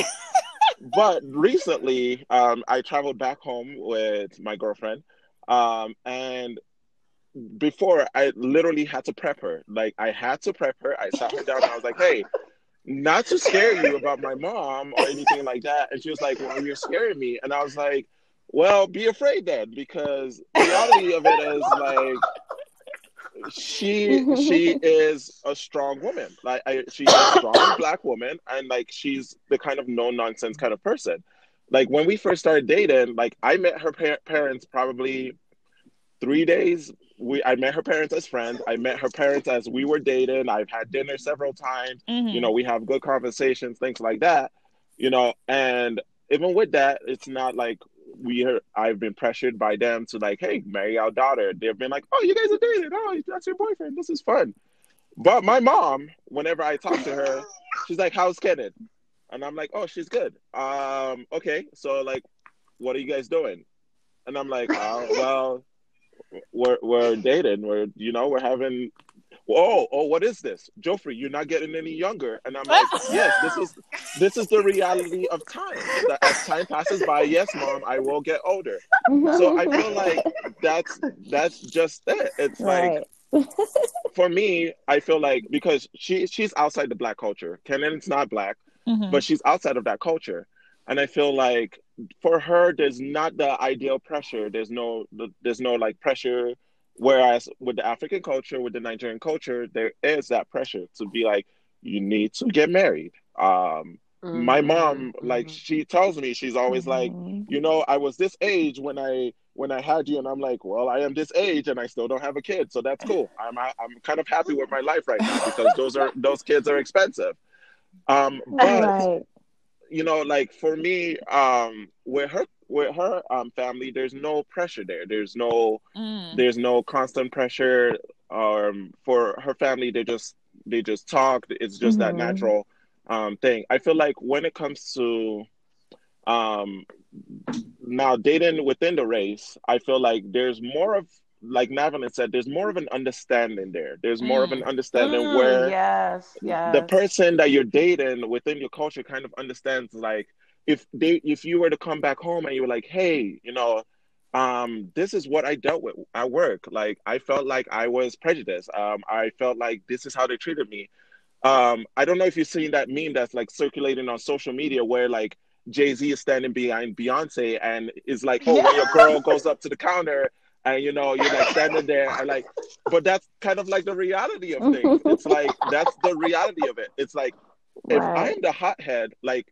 Speaker 4: but recently um I traveled back home with my girlfriend. Um and before I literally had to prep her. Like I had to prep her. I sat her down and I was like, hey, not to scare you about my mom or anything like that. And she was like, Well, you're scaring me. And I was like, Well, be afraid then, because the reality of it is like she she [LAUGHS] is a strong woman. Like I, she's a strong [COUGHS] black woman, and like she's the kind of no nonsense kind of person. Like when we first started dating, like I met her pa- parents probably three days. We I met her parents as friends. I met her parents as we were dating. I've had dinner several times. Mm-hmm. You know, we have good conversations, things like that. You know, and even with that, it's not like we are, I've been pressured by them to like, hey, marry our daughter. They've been like, oh, you guys are dating. Oh, that's your boyfriend. This is fun. But my mom, whenever I talk to her, [LAUGHS] she's like, how's Kenneth? And I'm like, oh, she's good. Um, okay, so like, what are you guys doing? And I'm like, oh, well, we're we're dating. We're you know we're having oh, oh, what is this? Joffrey, you're not getting any younger. And I'm like, [LAUGHS] yes, this is this is the reality of time. That as time passes by, yes, mom, I will get older. So I [LAUGHS] feel like that's that's just it. It's right. like [LAUGHS] for me, I feel like because she she's outside the black culture. Kenan's not black, mm-hmm. but she's outside of that culture. And I feel like for her, there's not the ideal pressure. There's no there's no like pressure Whereas with the African culture, with the Nigerian culture, there is that pressure to be like, you need to get married. Um, mm-hmm. My mom, like, mm-hmm. she tells me she's always mm-hmm. like, you know, I was this age when I when I had you, and I'm like, well, I am this age, and I still don't have a kid, so that's cool. I'm I'm kind of happy with my life right now because those are [LAUGHS] those kids are expensive. Um, but right. you know, like for me, um, with her with her um, family, there's no pressure there. There's no mm. there's no constant pressure. um, for her family, they just they just talk. It's just mm-hmm. that natural um, thing. I feel like when it comes to um, now dating within the race, I feel like there's more of like Madeline said, there's more of an understanding there. There's more mm. of an mm. understanding mm, where
Speaker 2: yes, yes.
Speaker 4: the person that you're dating within your culture kind of understands like if they if you were to come back home and you were like, hey, you know, um, this is what I dealt with at work. Like I felt like I was prejudiced. Um, I felt like this is how they treated me. Um, I don't know if you've seen that meme that's like circulating on social media where like Jay Z is standing behind Beyonce and is like, oh, yeah. when your girl goes up to the counter and you know you're like standing there and like, but that's kind of like the reality of things. It's like that's the reality of it. It's like if. I'm the hothead, like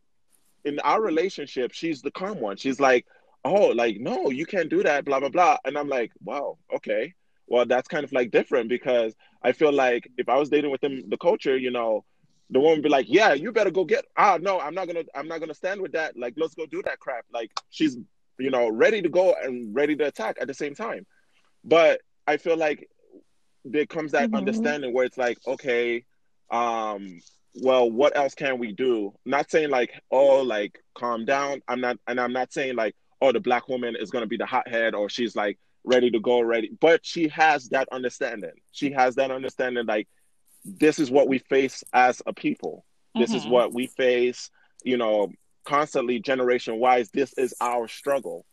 Speaker 4: in our relationship, she's the calm one. She's like, oh, like no, you can't do that, blah blah blah, and I'm like, wow, okay, well that's kind of like different because I feel like if I was dating within the culture, you know the woman be like, "Yeah, you better go get." Ah, no, I'm not gonna. I'm not gonna stand with that. Like, let's go do that crap. Like, she's, you know, ready to go and ready to attack at the same time. But I feel like there comes that mm-hmm. understanding where it's like, okay, um, well, what else can we do? Not saying like, oh, like calm down. I'm not, and I'm not saying like, oh, the black woman is gonna be the hothead or she's like ready to go, ready. But she has that understanding. She has that understanding, like this is what we face as a people. This mm-hmm. is what we face, you know, constantly generation wise. This is our struggle.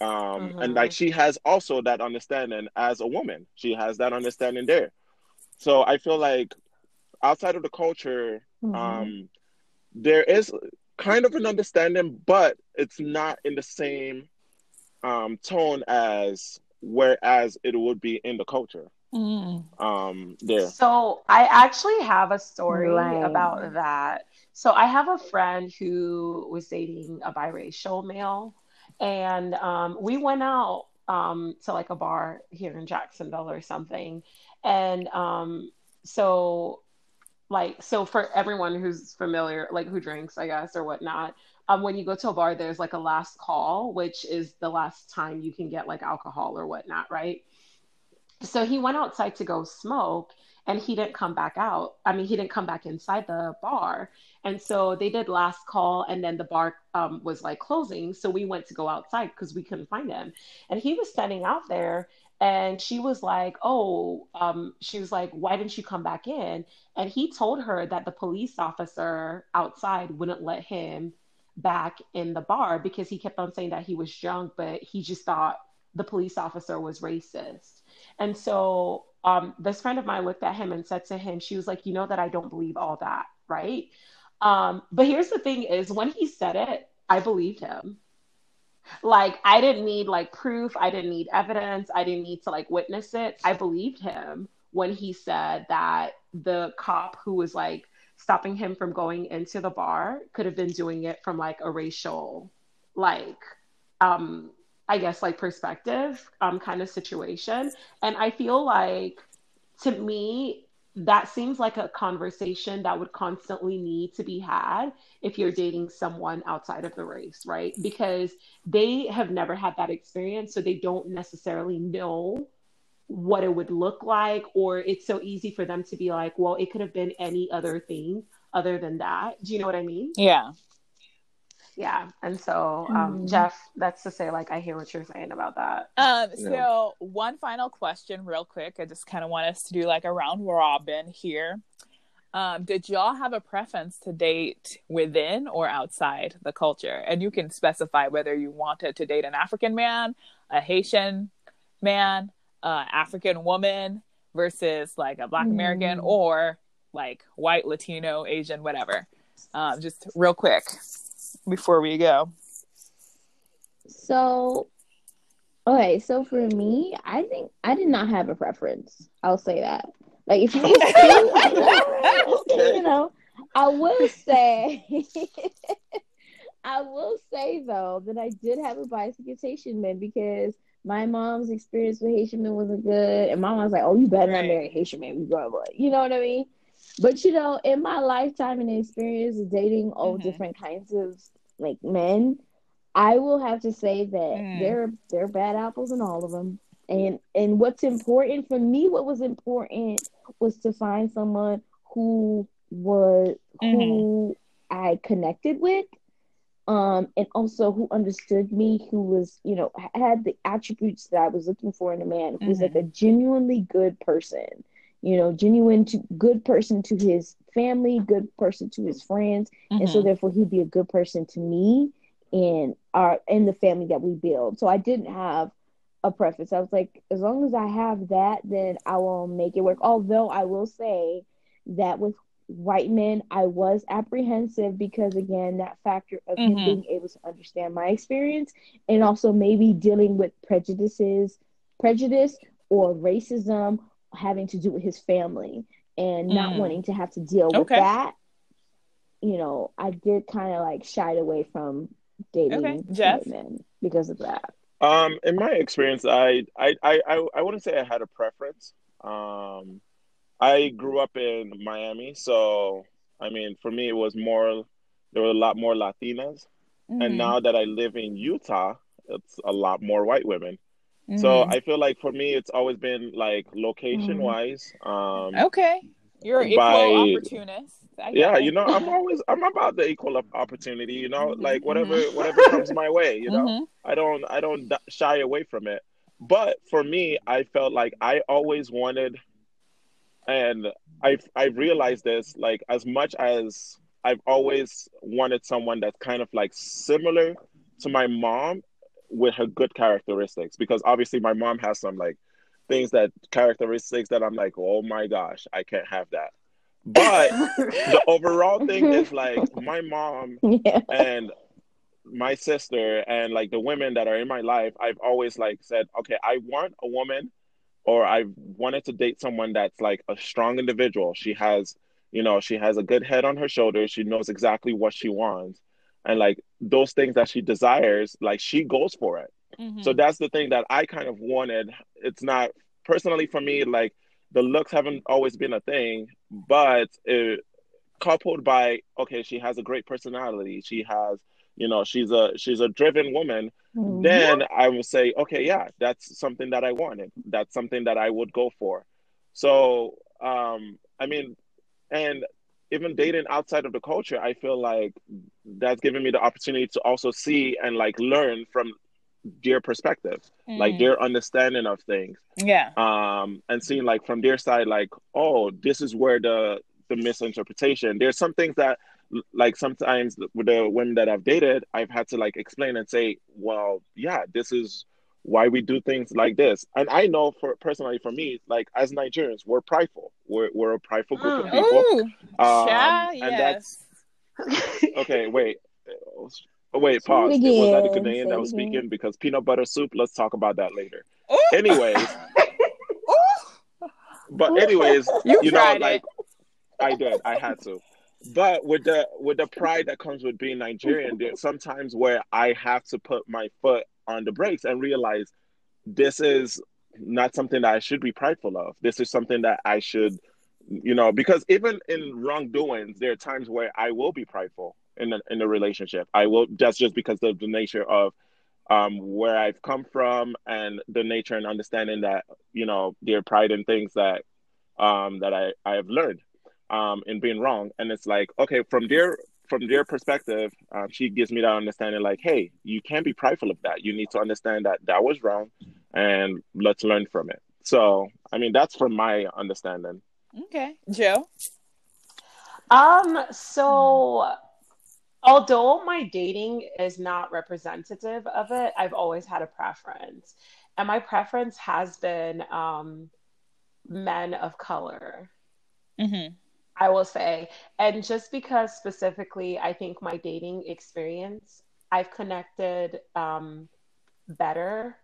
Speaker 4: Um, mm-hmm. And like she has also that understanding as a woman. She has that understanding there. So I feel like outside of the culture, mm-hmm. um, there is kind of an understanding, but it's not in the same um, tone as whereas it would be in the culture. Mm. Um, there.
Speaker 2: So I actually have a story right. about that. So I have a friend who was dating a biracial male, and um, we went out um, to like a bar here in Jacksonville or something, and um, so like so for everyone who's familiar, like who drinks, I guess, or whatnot. Um, when you go to a bar, there's like a last call, which is the last time you can get like alcohol or whatnot, right? So he went outside to go smoke and he didn't come back out. I mean, he didn't come back inside the bar. And so they did last call and then the bar um, was like closing. So we went to go outside because we couldn't find him. And he was standing out there and she was like, Oh, um, she was like, Why didn't you come back in? And he told her that the police officer outside wouldn't let him back in the bar because he kept on saying that he was drunk, but he just thought the police officer was racist. And so um, this friend of mine looked at him and said to him, she was like, you know that I don't believe all that, right? Um, but here's the thing is when he said it, I believed him. Like I didn't need like proof, I didn't need evidence, I didn't need to like witness it. I believed him when he said that the cop who was like stopping him from going into the bar could have been doing it from like a racial like um I guess like perspective um kind of situation. And I feel like to me that seems like a conversation that would constantly need to be had if you're dating someone outside of the race, right? Because they have never had that experience, so they don't necessarily know what it would look like, or it's so easy for them to be like, well, it could have been any other thing other than that. Do you know what I mean?
Speaker 1: Yeah
Speaker 2: yeah and so um, mm. jeff that's to say like i hear what you're saying about that
Speaker 1: um so yeah. one final question real quick i just kind of want us to do like a round robin here um, did y'all have a preference to date within or outside the culture and you can specify whether you wanted to date an african man a haitian man uh, african woman versus like a black american mm. or like white latino asian whatever um, just real quick before we go?
Speaker 3: So, okay, so for me, I think I did not have a preference. I'll say that. Like, if you, [LAUGHS] [LAUGHS] you know, I will say, [LAUGHS] I will say though that I did have a bias against Haitian men because my mom's experience with Haitian men wasn't good, and my mom was like, "Oh, you better not marry Haitian man, you grow up." You know what I mean? But you know, in my lifetime and experience of dating all mm-hmm. different kinds of like men, I will have to say that mm. there there are bad apples in all of them, And and what's important for me, what was important was to find someone who was mm-hmm. who I connected with um, and also who understood me, who was, you know, had the attributes that I was looking for in a man, who mm-hmm. was like a genuinely good person, you know, genuine to good person to his family, good person to his friends, mm-hmm. and so mm-hmm. therefore he'd be a good person to me and our in the family that we build. So I didn't have a preface. I was like, as long as I have that, then I will make it work. Although I will say that with white men, I was apprehensive because, again, that factor of mm-hmm. him being able to understand my experience and also maybe dealing with prejudices, prejudice or racism having to do with his family and mm. not wanting to have to deal with okay. that. You know, I did kind of like shied away from dating okay. Jeff? men because of that.
Speaker 4: Um, in my experience, I I I I wouldn't say I had a preference. Um, I grew up in Miami, so I mean, for me, it was more. There were a lot more Latinas, mm-hmm. and now that I live in Utah, it's a lot more white women. Mm-hmm. So I feel like for me, it's always been like location wise.
Speaker 1: Mm-hmm. Um, okay, you're an by, equal opportunist.
Speaker 4: Yeah, it. you know, I'm [LAUGHS] always I'm about the equal opportunity. You know, mm-hmm. like whatever mm-hmm. whatever comes my way. You know, mm-hmm. I don't I don't shy away from it. But for me, I felt like I always wanted and I've I've realized this like as much as I've always wanted someone that's kind of like similar to my mom with her good characteristics because obviously my mom has some like things that characteristics that I'm like oh my gosh I can't have that but the [LAUGHS] overall thing is like [LAUGHS] my mom yeah. and my sister and like the women that are in my life I've always like said okay I want a woman or I wanted to date someone that's like a strong individual. She has, you know, she has a good head on her shoulders. She knows exactly what she wants. And like those things that she desires, like she goes for it. Mm-hmm. So that's the thing that I kind of wanted. It's not personally for me, like the looks haven't always been a thing, but it, coupled by, okay, she has a great personality. She has you know she's a she's a driven woman mm-hmm. then i will say okay yeah that's something that i wanted that's something that i would go for so um i mean and even dating outside of the culture i feel like that's given me the opportunity to also see and like learn from their perspective mm. like their understanding of things
Speaker 1: yeah
Speaker 4: um and seeing like from their side like oh this is where the the misinterpretation there's some things that like sometimes with the women that I've dated, I've had to like explain and say, well, yeah, this is why we do things like this. And I know for personally for me, like as Nigerians, we're prideful. We're we're a prideful group mm. of people. Ooh, um, and yes. that's [LAUGHS] okay. Wait, oh, wait, pause. It was that the Ghanaian that was speaking because peanut butter soup. Let's talk about that later. Ooh. Anyways. [LAUGHS] but anyways, you, you know, like I did. I had to but with the with the pride that comes with being Nigerian, there's sometimes where I have to put my foot on the brakes and realize this is not something that I should be prideful of. This is something that I should, you know, because even in wrongdoings, there are times where I will be prideful in a, in a relationship. I will just just because of the nature of um, where I've come from and the nature and understanding that you know their pride in things that um, that I I have learned um, in being wrong. And it's like, okay, from their from their perspective, um, she gives me that understanding, like, hey, you can't be prideful of that. You need to understand that that was wrong, and let's learn from it. So, I mean, that's from my understanding.
Speaker 1: Okay, Joe.
Speaker 2: Um. So, although my dating is not representative of it, I've always had a preference, and my preference has been um, men of color. Mm-hmm. I will say. And just because specifically, I think my dating experience, I've connected um, better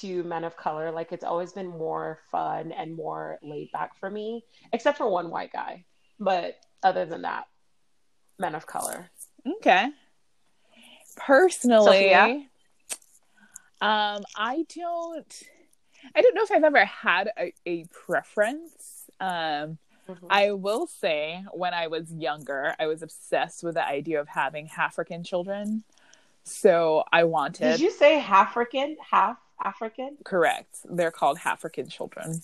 Speaker 2: to men of color. Like it's always been more fun and more laid back for me, except for one white guy. But other than that, men of color.
Speaker 1: Okay. Personally, Sophia? um, I don't. I don't know if I've ever had a, a preference. Um, Mm-hmm. I will say, when I was younger, I was obsessed with the idea of having African children. So I wanted.
Speaker 2: Did you say African? Half African?
Speaker 1: Correct. They're called African children.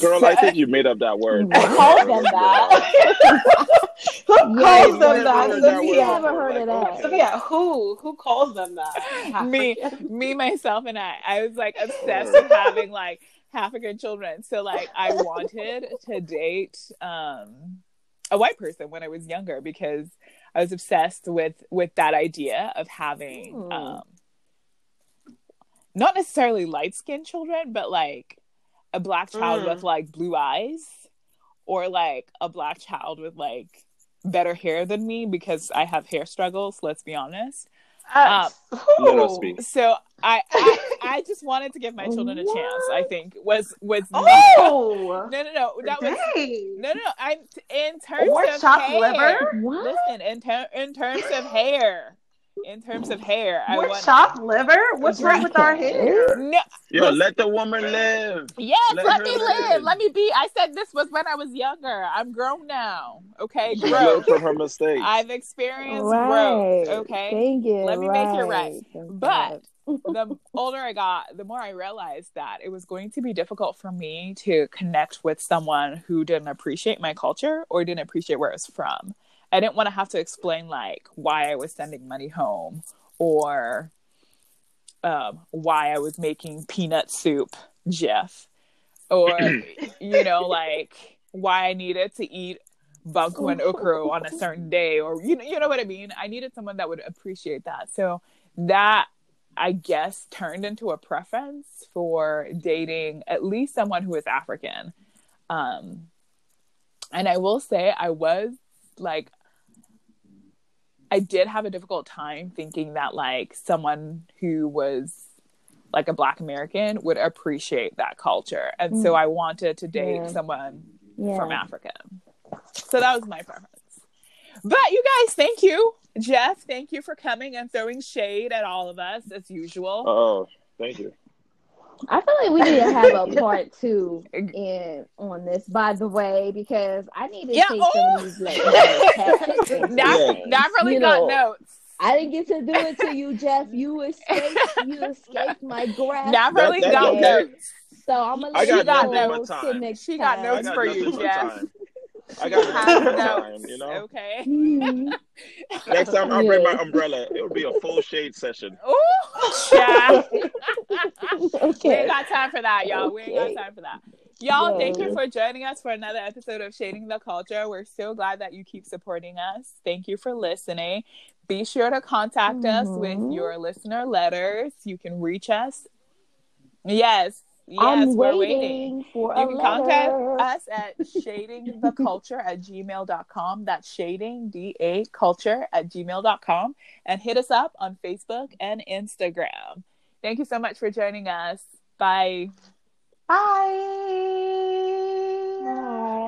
Speaker 4: Girl, I think [LAUGHS] you made up that word.
Speaker 2: Who calls them that? [LAUGHS] who calls them
Speaker 4: you
Speaker 2: that?
Speaker 4: never heard that word
Speaker 3: Never heard of that.
Speaker 4: okay.
Speaker 2: Sophia, who? Who calls them that?
Speaker 1: me, me, myself, and I. I was like obsessed with having like African children. So like I wanted to date um a white person when I was younger because I was obsessed with with that idea of having um not necessarily light skinned children, but like a black child
Speaker 2: Mm.
Speaker 1: with like blue eyes or like a black child with like better hair than me because I have hair struggles, let's be honest.
Speaker 2: Uh, who?
Speaker 4: us speak.
Speaker 1: So I, I [LAUGHS] I just wanted to give my children a chance. I think was was
Speaker 2: Oh, [LAUGHS]
Speaker 1: no no no that was
Speaker 2: Dang.
Speaker 1: no no no. I'm in terms
Speaker 2: Or
Speaker 1: of hair.
Speaker 2: liver?
Speaker 3: What?
Speaker 1: Listen, in ter- in terms of hair, in terms of hair, I
Speaker 2: More
Speaker 1: want
Speaker 2: chopped liver? What's wrong with our hair?
Speaker 1: no.
Speaker 4: Yo, let the woman live.
Speaker 1: Yes,
Speaker 4: Let
Speaker 1: let, me
Speaker 4: live.
Speaker 1: live. Let me be. I said this was when I was younger. I'm grown now. Okay,
Speaker 4: She learned
Speaker 1: growth.
Speaker 4: from her mistakes.
Speaker 1: I've experienced
Speaker 3: Right.
Speaker 1: growth. Okay.
Speaker 3: Thank you.
Speaker 1: Let me make it right.
Speaker 3: Thank
Speaker 1: But
Speaker 3: God. [LAUGHS]
Speaker 1: the older I got, the more I realized that it was going to be difficult for me to connect with someone who didn't appreciate my culture or didn't appreciate where I was from. I didn't want to have to explain like why I was sending money home or um, why I was making peanut soup, Jeff, or [CLEARS THROAT] you know, like why I needed to eat banku and okra on a certain day, or you know, you know what I mean. I needed someone that would appreciate that. So that I guess turned into a preference for dating at least someone who is African. Um, and I will say I was like I did have a difficult time thinking that like someone who was like a black American would appreciate that culture. And so mm. I wanted to date
Speaker 3: Yeah.
Speaker 1: someone
Speaker 3: yeah.
Speaker 1: from Africa. So that was my preference. But you guys, thank you. Jeff, thank you for coming and throwing shade at all of us as usual.
Speaker 4: Oh, thank you.
Speaker 3: I feel like we need to have a [LAUGHS] part two in on this, by the way, because I need to
Speaker 1: Yeah,
Speaker 3: take
Speaker 1: oh.
Speaker 3: some of these like tests and
Speaker 1: Now, now I've really
Speaker 3: You
Speaker 1: got
Speaker 3: know,
Speaker 1: notes.
Speaker 3: I didn't get to do it to you, Jeff. You [LAUGHS] escaped. You escaped my grasp.
Speaker 1: Now I've really got notes.
Speaker 3: So I'm gonna
Speaker 4: I
Speaker 3: let
Speaker 4: got
Speaker 3: you
Speaker 4: nothing
Speaker 3: go
Speaker 4: but
Speaker 3: till
Speaker 4: time.
Speaker 3: next
Speaker 1: She got notes for you, Jeff.
Speaker 4: Time. I got
Speaker 1: Have
Speaker 4: nothing but
Speaker 1: notes,
Speaker 4: time, you know?
Speaker 1: Okay.
Speaker 3: Mhm.
Speaker 4: Next time I'll bring my umbrella. It'll be a full shade session.
Speaker 1: Ooh, Jeff. [LAUGHS] We ain't got time for that, y'all. We ain't got time for that. Y'all,
Speaker 3: Yeah.
Speaker 1: thank you for joining us for another episode of Shading the Culture. We're so glad that you keep supporting us. Thank you for listening. Be sure to contact us with
Speaker 3: Mhm.
Speaker 1: your listener letters. You can reach us. Yes. Yes,
Speaker 3: I'm
Speaker 1: we're
Speaker 3: waiting,
Speaker 1: waiting.
Speaker 3: for
Speaker 1: You
Speaker 3: a
Speaker 1: can
Speaker 3: letter.
Speaker 1: contact us at shadingtheculture at gmail.com. That's shading, D-A, culture at gmail.com. And hit us up on Facebook and Instagram. Thank you so much for joining us. Bye.
Speaker 2: Bye.
Speaker 3: Bye.